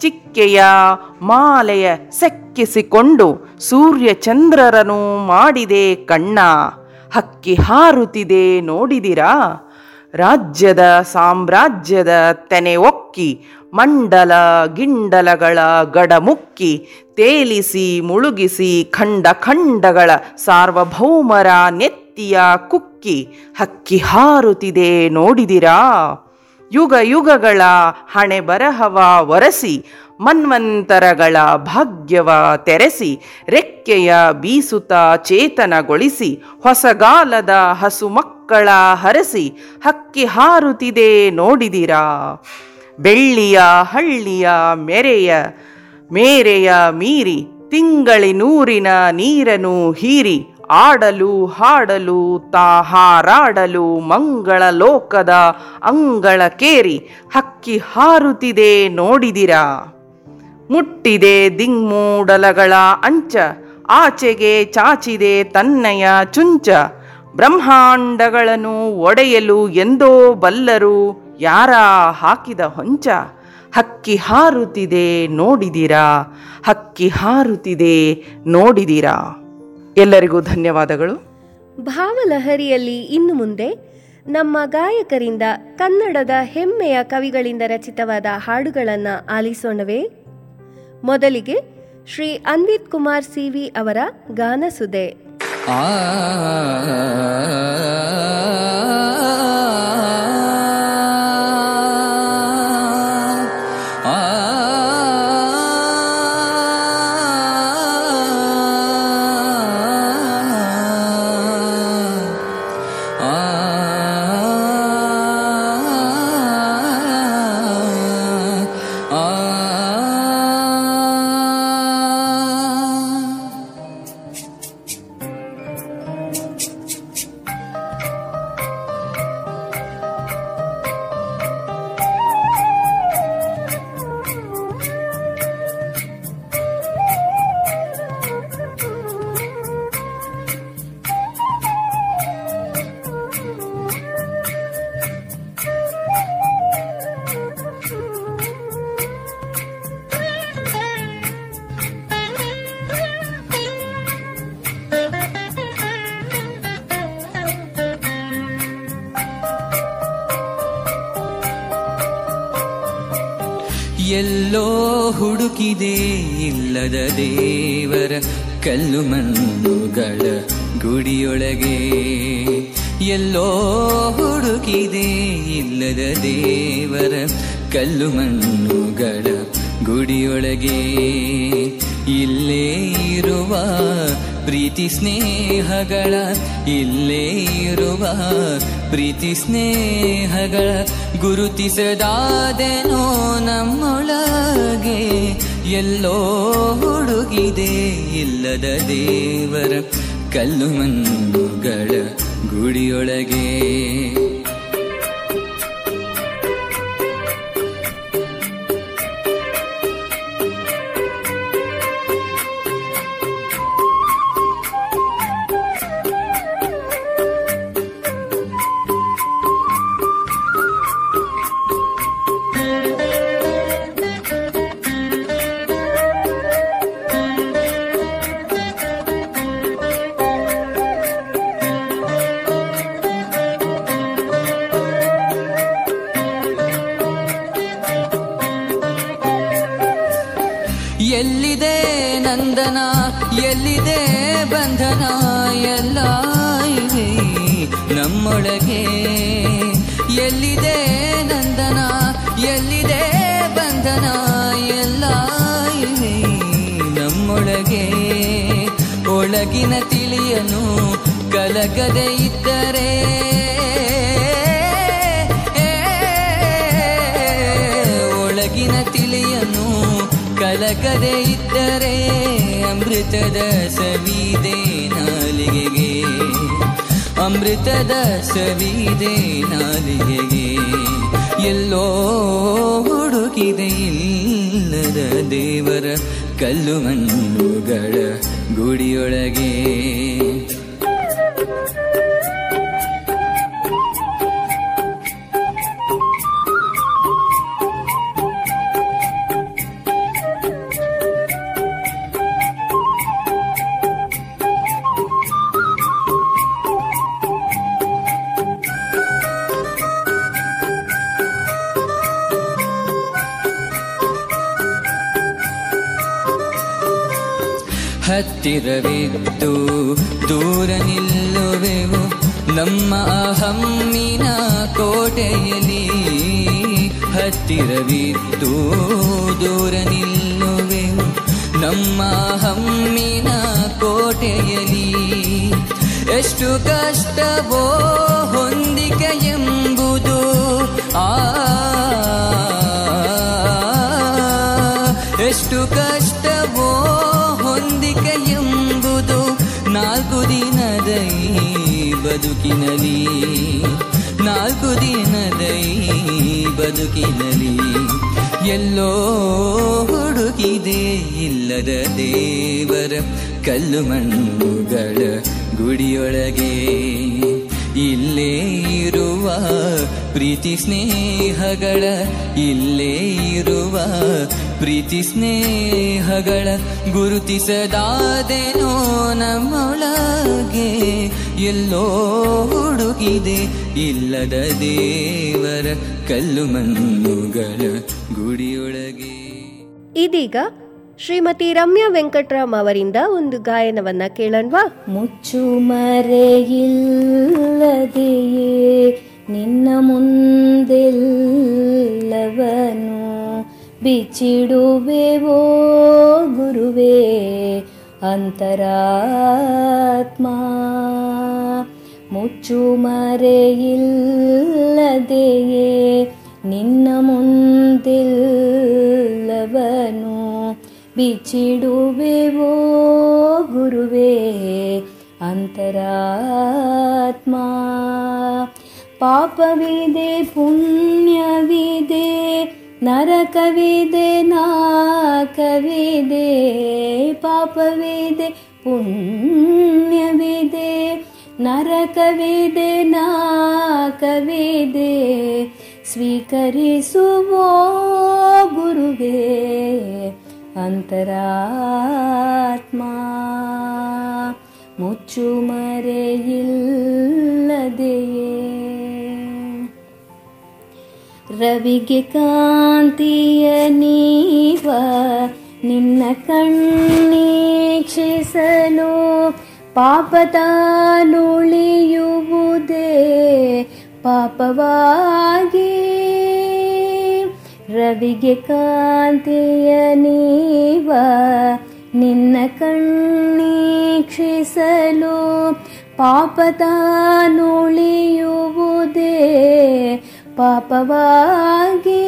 I: ಚಿಕ್ಕೆಯ ಮಾಲೆಯ ಸೆಕ್ಕಿಸಿಕೊಂಡು ಸೂರ್ಯಚಂದ್ರರನು ಮಾಡಿದೆ ಕಣ್ಣ. ಹಕ್ಕಿ ಹಾರುತ್ತಿದೆ ನೋಡಿದಿರಾ? ರಾಜ್ಯದ ಸಾಮ್ರಾಜ್ಯದ ತೆನೆ ಒಕ್ಕಿ, ಮಂಡಲ ಗಿಂಡಲಗಳ ಗಡಮುಕ್ಕಿ ತೇಲಿಸಿ ಮುಳುಗಿಸಿ ಖಂಡ ಖಂಡಗಳ ಸಾರ್ವಭೌಮರ ನೆತ್ತಿಯ ಕುಕ್ಕಿ ಹಕ್ಕಿ ಹಾರುತ್ತಿದೆ ನೋಡಿದಿರಾ? ಯುಗ ಯುಗಗಳ ಹಣೆ ಬರಹವ ಒರೆಸಿ, ಮನ್ವಂತರಗಳ ಭಾಗ್ಯವ ತೆರೆಸಿ, ರೆಕ್ಕೆಯ ಬೀಸುತ ಚೇತನಗೊಳಿಸಿ, ಹೊಸಗಾಲದ ಹಸು ಮಕ್ಕಳ ಹರಸಿ, ಹಕ್ಕಿ ಹಾರುತ್ತಿದೆ ನೋಡಿದಿರಾ. ಬೆಳ್ಳಿಯ ಹಳ್ಳಿಯ ಮೆರೆಯ, ಮೇರೆಯ ಮೀರಿ, ತಿಂಗಳಿನೂರಿನ ನೀರನು ಹೀರಿ ಆಡಲು, ಹಾಡಲು, ತಾ ಹಾರಾಡಲು, ಮಂಗಳ ಲೋಕದ ಅಂಗಳ ಕೇರಿ ಹಕ್ಕಿ ಹಾರುತ್ತಿದೆ ನೋಡಿದಿರಾ? ಮುಟ್ಟಿದೆ ದಿಂಗ್ಮೂಡಲಗಳ ಅಂಚ, ಆಚೆಗೆ ಚಾಚಿದೆ ತನ್ನಯ ಚುಂಚ. ಬ್ರಹ್ಮಾಂಡಗಳನ್ನು ಒಡೆಯಲು ಎಂದೋ ಬಲ್ಲರು, ಯಾರ ಹಾಕಿದ ಹೊಂಚ? ಹಕ್ಕಿ ಹಾರುತ್ತಿದೆ ನೋಡಿದಿರ? ಹಕ್ಕಿ ಹಾರುತ್ತಿದೆ ನೋಡಿದಿರಾ? ಎಲ್ಲರಿಗೂ ಧನ್ಯವಾದಗಳು.
A: ಭಾವಲಹರಿಯಲ್ಲಿ ಇನ್ನು ಮುಂದೆ ನಮ್ಮ ಗಾಯಕರಿಂದ ಕನ್ನಡದ ಹೆಮ್ಮೆಯ ಕವಿಗಳಿಂದ ರಚಿತವಾದ ಹಾಡುಗಳನ್ನು ಆಲಿಸೋಣವೇ. ಮೊದಲಿಗೆ ಶ್ರೀ ಅನ್ವಿತ್ ಕುಮಾರ್ ಸಿವಿ ಅವರ ಗಾನಸುದೆ.
J: ಎಲ್ಲೋ ಇಲ್ಲದ ದೇವರ ಕಲ್ಲು ಮಣ್ಣುಗಳ ಗುಡಿಯೊಳಗೆ ಎಲ್ಲೋ ಹುಡುಕಿದೆ ಇಲ್ಲದ ದೇವರ ಕಲ್ಲು ಮಣ್ಣುಗಳ ಗುಡಿಯೊಳಗೆ. ಇಲ್ಲೇ ಇರುವ ಪ್ರೀತಿ ಸ್ನೇಹಗಳ, ಇಲ್ಲೇ ಇರುವ ಪ್ರೀತಿ ಸ್ನೇಹಗಳ ಗುರುತಿಸದಾದೆನೋ ನಮ್ಮೊಳಗೆ. ಎಲ್ಲೋ ಹುಡುಗಿದೆ ಇಲ್ಲದ ದೇವರ ಕಲ್ಲು ಮಣ್ಣುಗಳ ಗುಡಿಯೊಳಗೆ. ಅಮೃತದ ಸವಿದೆ ನಾಲಿಗೆಗೆ. ಅಮೃತದ ಸವಿದೆ ನಾಲಿಗೆಗೆ. ಎಲ್ಲೋ ಹುಡುಕಿದೆ ಇಲ್ಲದ ದೇವರ ಕಲ್ಲು ಮಣ್ಣುಗಳ ಗುಡಿಯೊಳಗೆ. ಬದುಕಿನಲಿ ನಾಲ್ಕು ದಿನದ ಬದುಕಿನಲಿ ಎಲ್ಲೋ ಹುಡುಕಿದೆ ಇಲ್ಲದ ದೇವರ ಕಲ್ಲು ಮಣ್ಣುಗಳ ಗುಡಿಯೊಳಗೆ. ಇಲ್ಲೇ ಇರುವ ಪ್ರೀತಿ ಸ್ನೇಹಗಳ, ಇಲ್ಲೇ ಇರುವ ಪ್ರೀತಿ ಸ್ನೇಹಗಳ ಗುರುತಿಸದಾದೆನೋ ನಮ್ಮೊಳಗೆ. ಎಲ್ಲೋ ಹುಡುಗಿದೆ ಇಲ್ಲದ ದೇವರ ಕಲ್ಲು ಮಣ್ಣುಗಳ ಗುಡಿಯೊಳಗೆ.
A: ಇದೀಗ ಶ್ರೀಮತಿ ರಮ್ಯಾ ವೆಂಕಟರಾಮ್ ಅವರಿಂದ ಒಂದು ಗಾಯನವನ್ನ ಕೇಳಣ್ವಾ?
K: ಮುಚ್ಚು ಮರೆಯಿಲ್ಲದೆಯೇ ನಿನ್ನ ಮುಂದೆಲ್ಲವನು ಬಿಚ್ಚಿಡುವೆವೋ ಗುರುವೇ ಅಂತರಾತ್ಮ. ಮುಚ್ಚು ಮರೆಯಿಲ್ಲದೆಯೇ ನಿನ್ನ ಮುಂದೆಲ್ಲವನು ಬಿಚ್ಚಿಡುವೆವೋ ಗುರುವೇ ಅಂತರಾತ್ಮ ಪಾಪವಿದೆ ಪುಣ್ಯವಿದೆ ನರಕವಿದೆ ನಾಕವಿದೆ ಪಾಪವಿದೆ ಪುಣ್ಯವಿದೆ ನರಕವಿದೆ ನಾಕವಿದೆ ಸ್ವೀಕರಿಸುವೋ ಗುರುವೇ ಅಂತರಾತ್ಮ. ಮುಚ್ಚು ಮರೆಯಿಲ್ಲದೆಯೇ ರವಿಗೆ ಕಾಂತಿಯ ನೀವ ನಿನ್ನ ಕಣ್ಣೀಕ್ಷಿಸಲು ಪಾಪ ನುಳಿಯುವುದೇ ಪಾಪವಾಗಿ. ರವಿಗೆ ಕಾಂತಿಯ ನೀವ ನಿನ್ನ ಕಣ್ಣೀಕ್ಷಿಸಲು ಪಾಪದ ನುಳಿಯುವುದೇ ಪಾಪವಾಗಿ.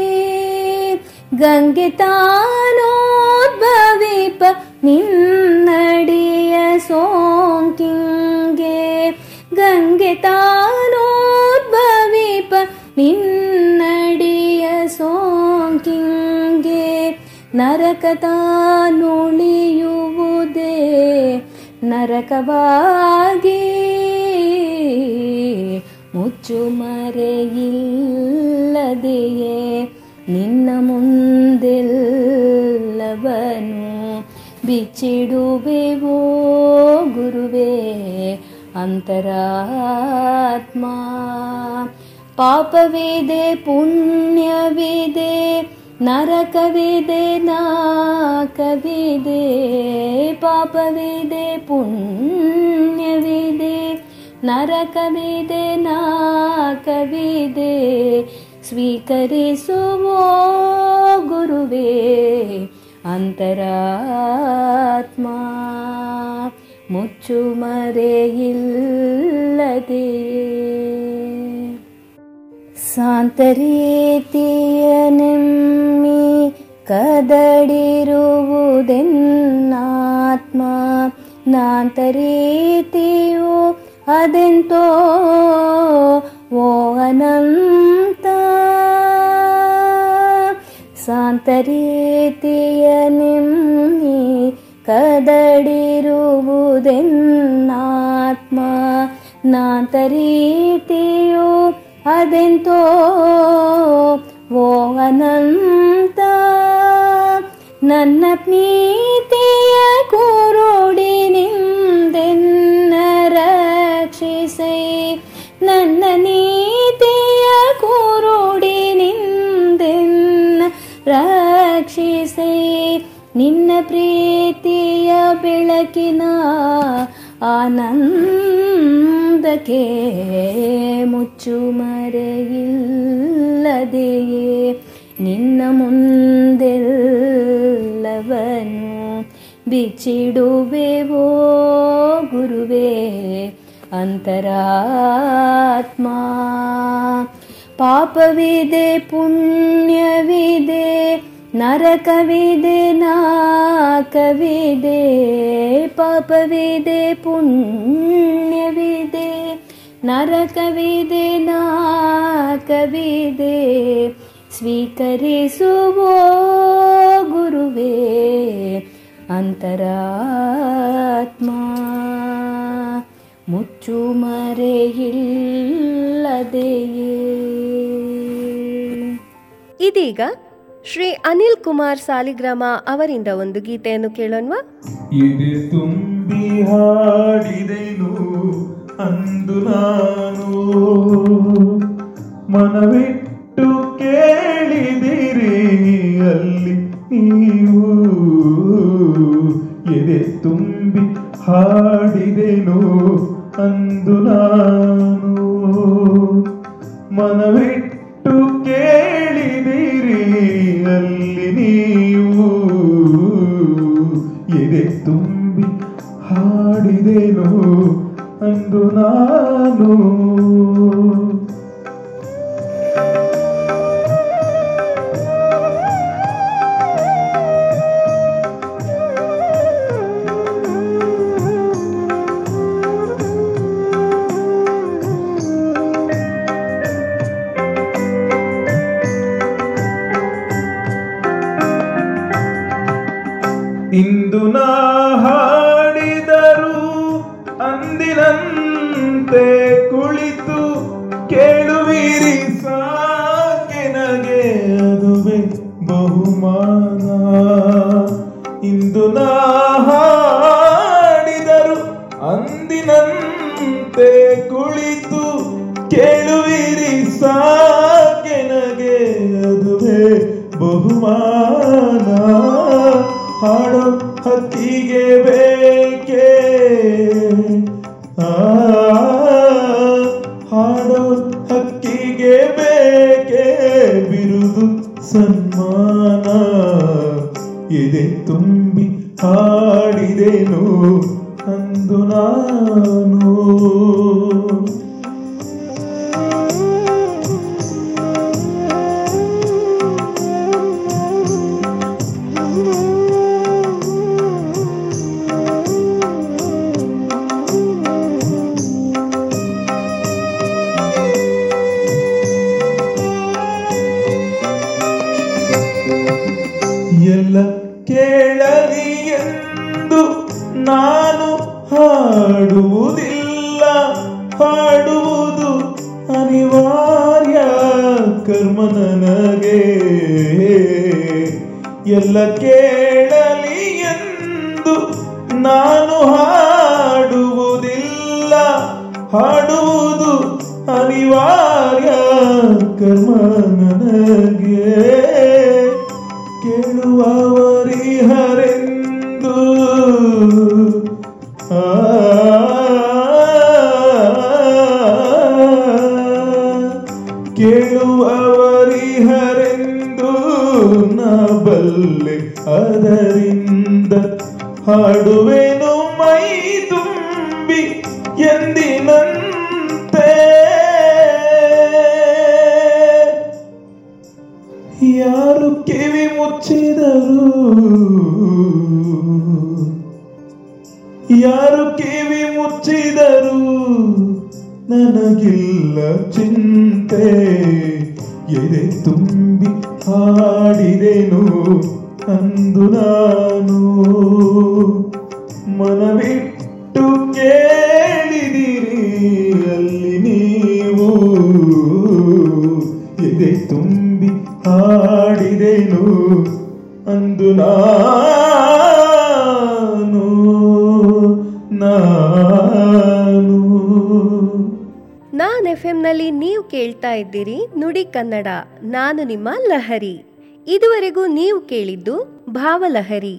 K: ಗಂಗೆ ತಾನೋದ್ಭವಿಪ ನಿನ್ನಡಿಯ ಸೋಂಕಿಂಗೆ ಗಂಗೆ ತಾನೋದ್ಭವಿಪ. ನಿನ್ನಡಿಯ ಸೋಂಕಿಂಗೆ ನರಕ ತಾನುಳಿಯುವುದೇ ನರಕವಾಗಿ. ಮುಚ್ಚು ಮರೆಯಿಲ್ಲದೆಯೇ ನಿನ್ನ ಮುಂದೆಲ್ಲವನು ಬಿಚ್ಚಿಡುವೆವೋ ಗುರುವೇ ಅಂತರಾತ್ಮ ಪಾಪವಿದೆ ಪುಣ್ಯವಿದೆ ನರಕವಿದೆ ನಾಕವಿದೆ ಪಾಪವಿದೆ ಪುಣ್ಯವಿದೆ ನರಕವಿದೆ ನಾಕವಿದೆ ಸ್ವೀಕರಿಸುವೋ ಗುರುವೇ ಅಂತರಾತ್ಮ ಮುಚ್ಚು ಮರೆಯಿಲ್ಲದೆಯೇ ಸಾಂತರೀತಿಯನೆಮ್ಮಿ ಕದಡಿರುವುದೆನ್ನಾತ್ಮ ನಾಂತರೀತಿಯು ಅದೆಂತೋ ಓ ಅನಂತ ಸಾಂತರೀತಿಯನೆಮ್ಮಿ ಕದಡಿರುವುದೆನ್ನಾತ್ಮ ನಾಂತರೀತಿಯು ಅದೆಂತೋ ಓ ಅನಂತ ನನ್ನ ಪ್ರೀತಿಯ ಕುರುಡಿನಿಂದೆನ್ನ ನಿನ್ನ ಪ್ರೀತಿಯ ಬೆಳಕಿನ ಆನಂದಕ್ಕೆ ಮುಚ್ಚು ಮರೆಯಿಲ್ಲದೆಯೇ ನಿನ್ನ ಮುಂದೆಲ್ಲವನು ಬಿಚ್ಚಿಡುವೆವೋ ಗುರುವೇ ಅಂತರಾತ್ಮ ಪಾಪವಿದೆ ಪುಣ್ಯವಿದೆ ನರಕವಿದೆ ನಾಕವಿದೆ ಪಾಪವಿದೆ ಪುಣ್ಯವಿದೆ. ನರಕವಿದೆ ನಾಕವಿದೆ ಸ್ವೀಕರಿಸುವೋ ಗುರುವೇ ಅಂತರಾತ್ಮ. ಮುಚ್ಚು ಮರೆಯಿಲ್ಲದೆಯೇ
A: ಇದೀಗ ಶ್ರೀ ಅನಿಲ್ ಕುಮಾರ್ ಸಾಲಿಗ್ರಾಮ ಅವರಿಂದ ಒಂದು ಗೀತೆಯನ್ನು ಕೇಳೋಣವಾ?
L: ಎದೆ ತುಂಬಿ ಹಾಡಿದೆನು ಅಂದು ನಾನು. ಮನವಿಟ್ಟು ಕೇಳಿದಿರಿ ಅಲ್ಲಿ ನೀವು. ಎದೆ ತುಂಬಿ ಹಾಡಿದೆನು ಅಂದು ನಾನು. ಮನವಿಟ್ಟು ಕೇಳಿದಿರಿ ಅಲ್ಲಿ ನೀವು ಎದೆ ತುಂಬಿ ಹಾಡಿದೆನು ಅಂದು ನಾನು. ಇಂದು ನಾ ಎಂದಿನಂತೆ? ಯಾರು ಕಿವಿ ಮುಚ್ಚಿದರು? ಯಾರು ಕಿವಿ ಮುಚ್ಚಿದರು? ನನಗಿಲ್ಲ ಚಿಂತೆ, ಎದೆ ತುಂಬಿ ಹಾಡಿದೆನು ಅಂದು ನಾನು. ಮನವಿಟ್ಟು
A: ಕೇಳ್ತಾ ಇದ್ದೀರಿ ನುಡಿ ಕನ್ನಡ, ನಾನು ನಿಮ್ಮ ಲಹರಿ. ಇದುವರೆಗೂ ನೀವು ಕೇಳಿದ್ದು ಭಾವಲಹರಿ.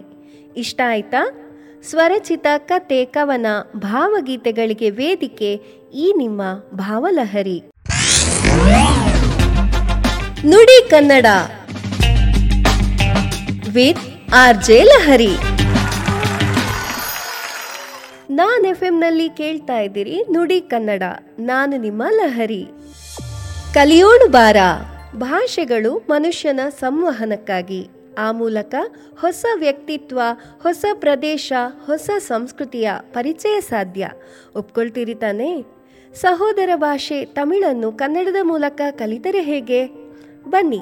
A: ಇಷ್ಟ ಆಯ್ತಾ? ಸ್ವರಚಿತ ಕತೆ ಕವನ ಭಾವಗೀತೆಗಳಿಗೆ ವೇದಿಕೆ ಈ ನಿಮ್ಮ ಭಾವಲಹರಿ. ನುಡಿ Kannada. With R J Lahari. ನಾನ್ ಎಫ್ನಲ್ಲಿ ಕೇಳ್ತಾ ಇದ್ದೀರಿ ನುಡಿ ಕನ್ನಡ, ನಾನು ನಿಮ್ಮ ಲಹರಿ. ಕಲಿಯೋಣು ಬಾರ. ಭಾಷೆಗಳು ಮನುಷ್ಯನ ಸಂವಹನಕ್ಕಾಗಿ. ಆ ಮೂಲಕ ಹೊಸ ವ್ಯಕ್ತಿತ್ವ, ಹೊಸ ಪ್ರದೇಶ, ಹೊಸ ಸಂಸ್ಕೃತಿಯ ಪರಿಚಯ ಸಾಧ್ಯ. ಒಪ್ಕೊಳ್ತೀರಿ ತಾನೇ? ಸಹೋದರ ಭಾಷೆ ತಮಿಳನ್ನು ಕನ್ನಡದ ಮೂಲಕ ಕಲಿತರೆ ಹೇಗೆ? ಬನ್ನಿ,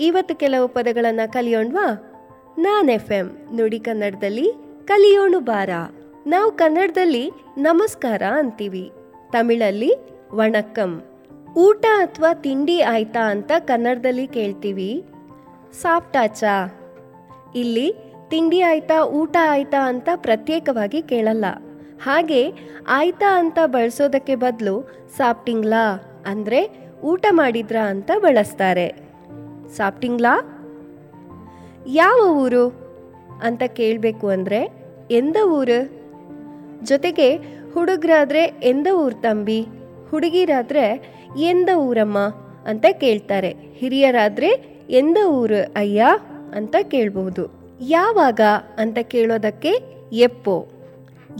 A: ಇವತ್ತು ಕೆಲವು ಪದಗಳನ್ನು ಕಲಿಯೋಣ್ವಾ? ನಾನ್ ಎಫ್ ಎಂ ನುಡಿ ಕನ್ನಡದಲ್ಲಿ ಕಲಿಯೋಣು ಬಾರ. ನಾವು ಕನ್ನಡದಲ್ಲಿ ನಮಸ್ಕಾರ ಅಂತೀವಿ. ತಮಿಳಲ್ಲಿ, ವಣಕ್ಕಂ. ಊಟ ಅಥವಾ ತಿಂಡಿ ಆಯ್ತಾ ಅಂತ ಕನ್ನಡದಲ್ಲಿ ಕೇಳ್ತೀವಿ. ಸಾಪ್ಟಾಚಾ ಇಲ್ಲಿ ತಿಂಡಿ ಆಯ್ತಾ, ಊಟ ಆಯ್ತಾ ಅಂತ ಪ್ರತ್ಯೇಕವಾಗಿ ಕೇಳಲ್ಲ. ಹಾಗೆ ಆಯ್ತಾ ಅಂತ ಬಳಸೋದಕ್ಕೆ ಬದಲು ಸಾಫ್ಟಿಂಗ್ಲಾ ಅಂದರೆ ಊಟ ಮಾಡಿದ್ರಾ ಅಂತ ಬಳಸ್ತಾರೆ. ಸಾಫ್ಟಿಂಗ್ಲಾ ಯಾವ ಊರು ಅಂತ ಕೇಳಬೇಕು ಅಂದರೆ ಎಂದ ಊರು? ಜೊತೆಗೆ ಹುಡುಗರಾದರೆ ಎಂದ ಊರು ತಂಬಿ, ಹುಡುಗಿರಾದ್ರೆ ಎಂದ ಊರಮ್ಮ ಅಂತ ಕೇಳ್ತಾರೆ. ಹಿರಿಯರಾದ್ರೆ ಎಂದ ಊರು ಅಯ್ಯ ಅಂತ ಕೇಳಬಹುದು. ಯಾವಾಗ ಅಂತ ಕೇಳೋದಕ್ಕೆ ಎಪ್ಪೋ.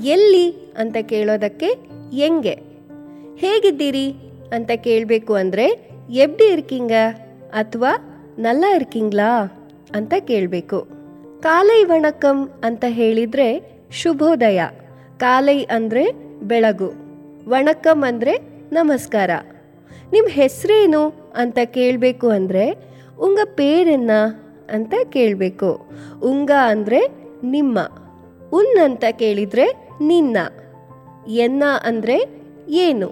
A: ಎಲ್ಲಿ ಅಂತ ಕೇಳೋದಕ್ಕೆ ಎಂಗೆ. ಹೇಗಿದ್ದೀರಿ ಅಂತ ಕೇಳಬೇಕು ಅಂದರೆ ಎಬ್ಡಿ ಇರ್ಕಿಂಗ ಅಥವಾ ನಲ್ಲ ಇರ್ಕಿಂಗ್ಲಾ ಅಂತ ಕೇಳಬೇಕು. ಕಾಲೈ ವಣಕಂ ಅಂತ ಹೇಳಿದರೆ ಶುಭೋದಯ. ಕಾಲೈ ಅಂದರೆ ಬೆಳಗು. ವಣಕಂ ಅಂದರೆ ನಮಸ್ಕಾರ. ನಿಮ್ಮ ಹೆಸರೇನು ಅಂತ ಕೇಳಬೇಕು ಅಂದರೆ ಉಂಗ ಪೇರೆನ್ನ ಅಂತ ಕೇಳಬೇಕು. ಉಂಗ ಅಂದರೆ ನಿಮ್ಮ. ಉನ್ ಅಂತ ಕೇಳಿದರೆ ನಿನ್ನ. ಎನ್ನ ಅಂದರೆ ಏನು.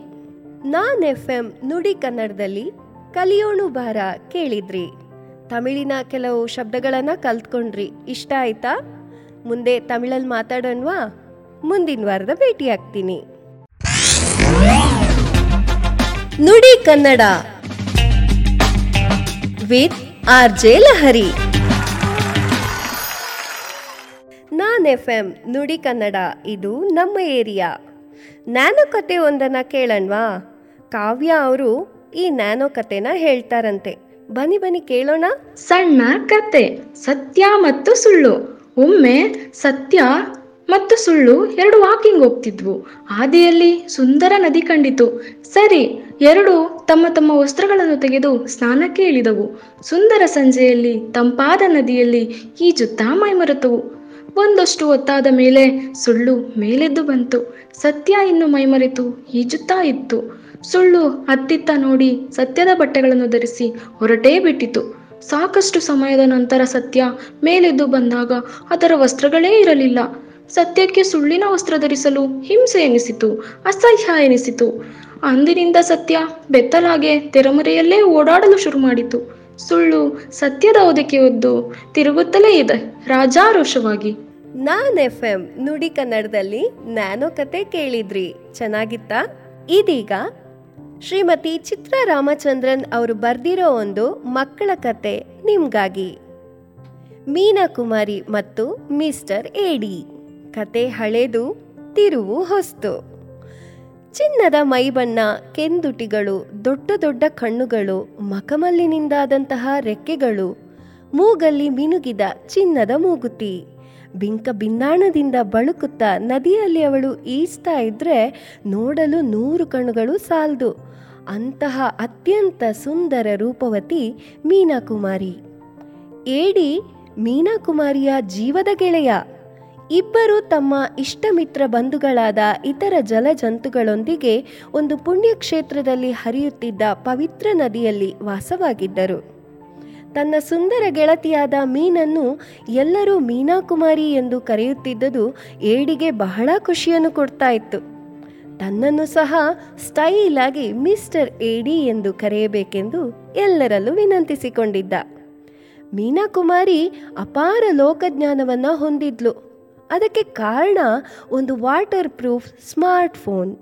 A: ನಾನ್ ಎಫ್ ಎಂ ನುಡಿ ಕನ್ನಡದಲ್ಲಿ ಕಲಿಯೋಣು ಭಾರ ಕೇಳಿದ್ರಿ. ತಮಿಳಿನ ಕೆಲವು ಶಬ್ದಗಳನ್ನು ಕಲ್ತ್ಕೊಂಡ್ರಿ. ಇಷ್ಟ ಆಯ್ತಾ? ಮುಂದೆ ತಮಿಳಲ್ಲಿ ಮಾತಾಡೋಣವಾ? ಮುಂದಿನ ವಾರದ ಭೇಟಿ ನುಡಿ Kannada. With R J Lahari. Non F M ನುಡಿ ಕನ್ನಡ, ಇದು ನಮ್ಮ ಏರಿಯಾ. ನ್ಯಾನೋ ಕತೆ ಒಂದನ್ನು ಕೇಳಣ್ವಾ? ಕಾವ್ಯ ಅವರು ಈ ನ್ಯಾನೋ ಕತೆನ ಹೇಳ್ತಾರಂತೆ. ಬನ್ನಿ ಬನ್ನಿ ಕೇಳೋಣ.
M: ಸಣ್ಣ ಕತೆ, ಸತ್ಯ ಮತ್ತು ಸುಳ್ಳು. ಒಮ್ಮೆ ಸತ್ಯ ಮತ್ತು ಸುಳ್ಳು ಎರಡು ವಾಕಿಂಗ್ ಹೋಗ್ತಿದ್ವು. ಹಾದಿಯಲ್ಲಿ ಸುಂದರ ನದಿ ಕಂಡಿತು. ಸರಿ ಎರಡು ತಮ್ಮ ತಮ್ಮ ವಸ್ತ್ರಗಳನ್ನು ತೆಗೆದು ಸ್ನಾನಕ್ಕೆ ಇಳಿದವು. ಸುಂದರ ಸಂಜೆಯಲ್ಲಿ ತಂಪಾದ ನದಿಯಲ್ಲಿ ಈಜುತ್ತಾ ಮೈಮರೆತವು ಒಂದಷ್ಟು ಒತ್ತಾದ ಮೇಲೆ ಸುಳ್ಳು ಮೇಲೆದ್ದು ಬಂತು. ಸತ್ಯ ಇನ್ನು ಮೈಮರೆತು ಈಜುತ್ತಾ ಇತ್ತು. ಸುಳ್ಳು ಅತ್ತಿತ್ತ ನೋಡಿ ಸತ್ಯದ ಬಟ್ಟೆಗಳನ್ನು ಧರಿಸಿ ಹೊರಟೇ ಬಿಟ್ಟಿತು. ಸಾಕಷ್ಟು ಸಮಯದ ನಂತರ ಸತ್ಯ ಮೇಲೆದ್ದು ಬಂದಾಗ ಅದರ ವಸ್ತ್ರಗಳೇ ಇರಲಿಲ್ಲ. ಸತ್ಯಕ್ಕೆ ಸುಳ್ಳಿನ ವಸ್ತ್ರ ಧರಿಸಲು ಹಿಂಸೆ ಎನಿಸಿತು, ಅಸಹ್ಯ ಎನಿಸಿತು. ಅಂದಿನಿಂದ ಸತ್ಯ ಬೆತ್ತಲಾಗೆ ತೆರೆಮರೆಯಲ್ಲೇ ಓಡಾಡಲು ಶುರು ಮಾಡಿತು ಸುಳ್ಳು ಸತ್ಯದ ಒದಕೆ ಒದ್ದು ತಿರುಗುತ್ತಲೇ ಇದೆ ರಾಜಾರೋಷವಾಗಿ.
A: ನಾನ್ ಎಫ್ ಎಂ ನುಡಿ ಕನ್ನಡದಲ್ಲಿ ನ್ಯಾನೋ ಕತೆ ಕೇಳಿದ್ರಿ. ಚೆನ್ನಾಗಿತ್ತಾ? ಇದೀಗ ಶ್ರೀಮತಿ ಚಿತ್ರ ರಾಮಚಂದ್ರನ್ ಅವರು ಬರ್ದಿರೋ ಒಂದು ಮಕ್ಕಳ ಕತೆ ನಿಮ್ಗಾಗಿ. ಮೀನಾ ಕುಮಾರಿ ಮತ್ತು ಮಿಸ್ಟರ್ ಎಡಿ ಕತೆ ಹಳೆದು, ತಿರುವು ಹೊಸ್ತು. ಚಿನ್ನದ ಮೈಬಣ್ಣ, ಕೆಂದುಟಿಗಳು, ದೊಡ್ಡ ದೊಡ್ಡ ಕಣ್ಣುಗಳು ಮಕಮಲ್ಲಿನಿಂದಾದಂತಹ ರೆಕ್ಕೆಗಳು, ಮೂಗಲ್ಲಿ ಮಿನುಗಿದ ಚಿನ್ನದ ಮೂಗುತಿ. ಬಿಂಕ ಬಿನ್ನಾಣದಿಂದ ಬಳುಕುತ್ತಾ ನದಿಯಲ್ಲಿ ಅವಳು ಈಜ್ತಾ ಇದ್ರೆ ನೋಡಲು ನೂರು ಕಣ್ಣುಗಳು ಸಾಲ್ದು. ಅಂತಹ ಅತ್ಯಂತ ಸುಂದರ ರೂಪವತಿ ಮೀನಾಕುಮಾರಿ. ಏಡಿ, ಮೀನಾಕುಮಾರಿಯ ಜೀವದ ಗೆಳೆಯ. ಇಬ್ಬರು ತಮ್ಮ ಇಷ್ಟಮಿತ್ರ ಬಂಧುಗಳಾದ ಇತರ ಜಲಜಂತುಗಳೊಂದಿಗೆ ಒಂದು ಪುಣ್ಯಕ್ಷೇತ್ರದಲ್ಲಿ ಹರಿಯುತ್ತಿದ್ದ ಪವಿತ್ರ ನದಿಯಲ್ಲಿ ವಾಸವಾಗಿದ್ದರು. ತನ್ನ ಸುಂದರ ಗೆಳತಿಯಾದ ಮೀನನ್ನು ಎಲ್ಲರೂ ಮೀನಾಕುಮಾರಿ ಎಂದು ಕರೆಯುತ್ತಿದ್ದುದು ಏಡಿಗೆ ಬಹಳ ಖುಷಿಯನ್ನು ಕೊಡ್ತಾ ಇತ್ತು. ತನ್ನನ್ನು ಸಹ ಸ್ಟೈಲ್ ಆಗಿ ಮಿಸ್ಟರ್ ಏಡಿ ಎಂದು ಕರೆಯಬೇಕೆಂದು ಎಲ್ಲರಲ್ಲೂ ವಿನಂತಿಸಿಕೊಂಡಿದ್ದ. ಮೀನಾಕುಮಾರಿ ಅಪಾರ ಲೋಕಜ್ಞಾನವನ್ನು ಹೊಂದಿದ್ಲು. ಅದಕ್ಕೆ ಕಾರಣ ಒಂದು ವಾಟರ್ ಪ್ರೂಫ್ ಸ್ಮಾರ್ಟ್ ಫೋನ್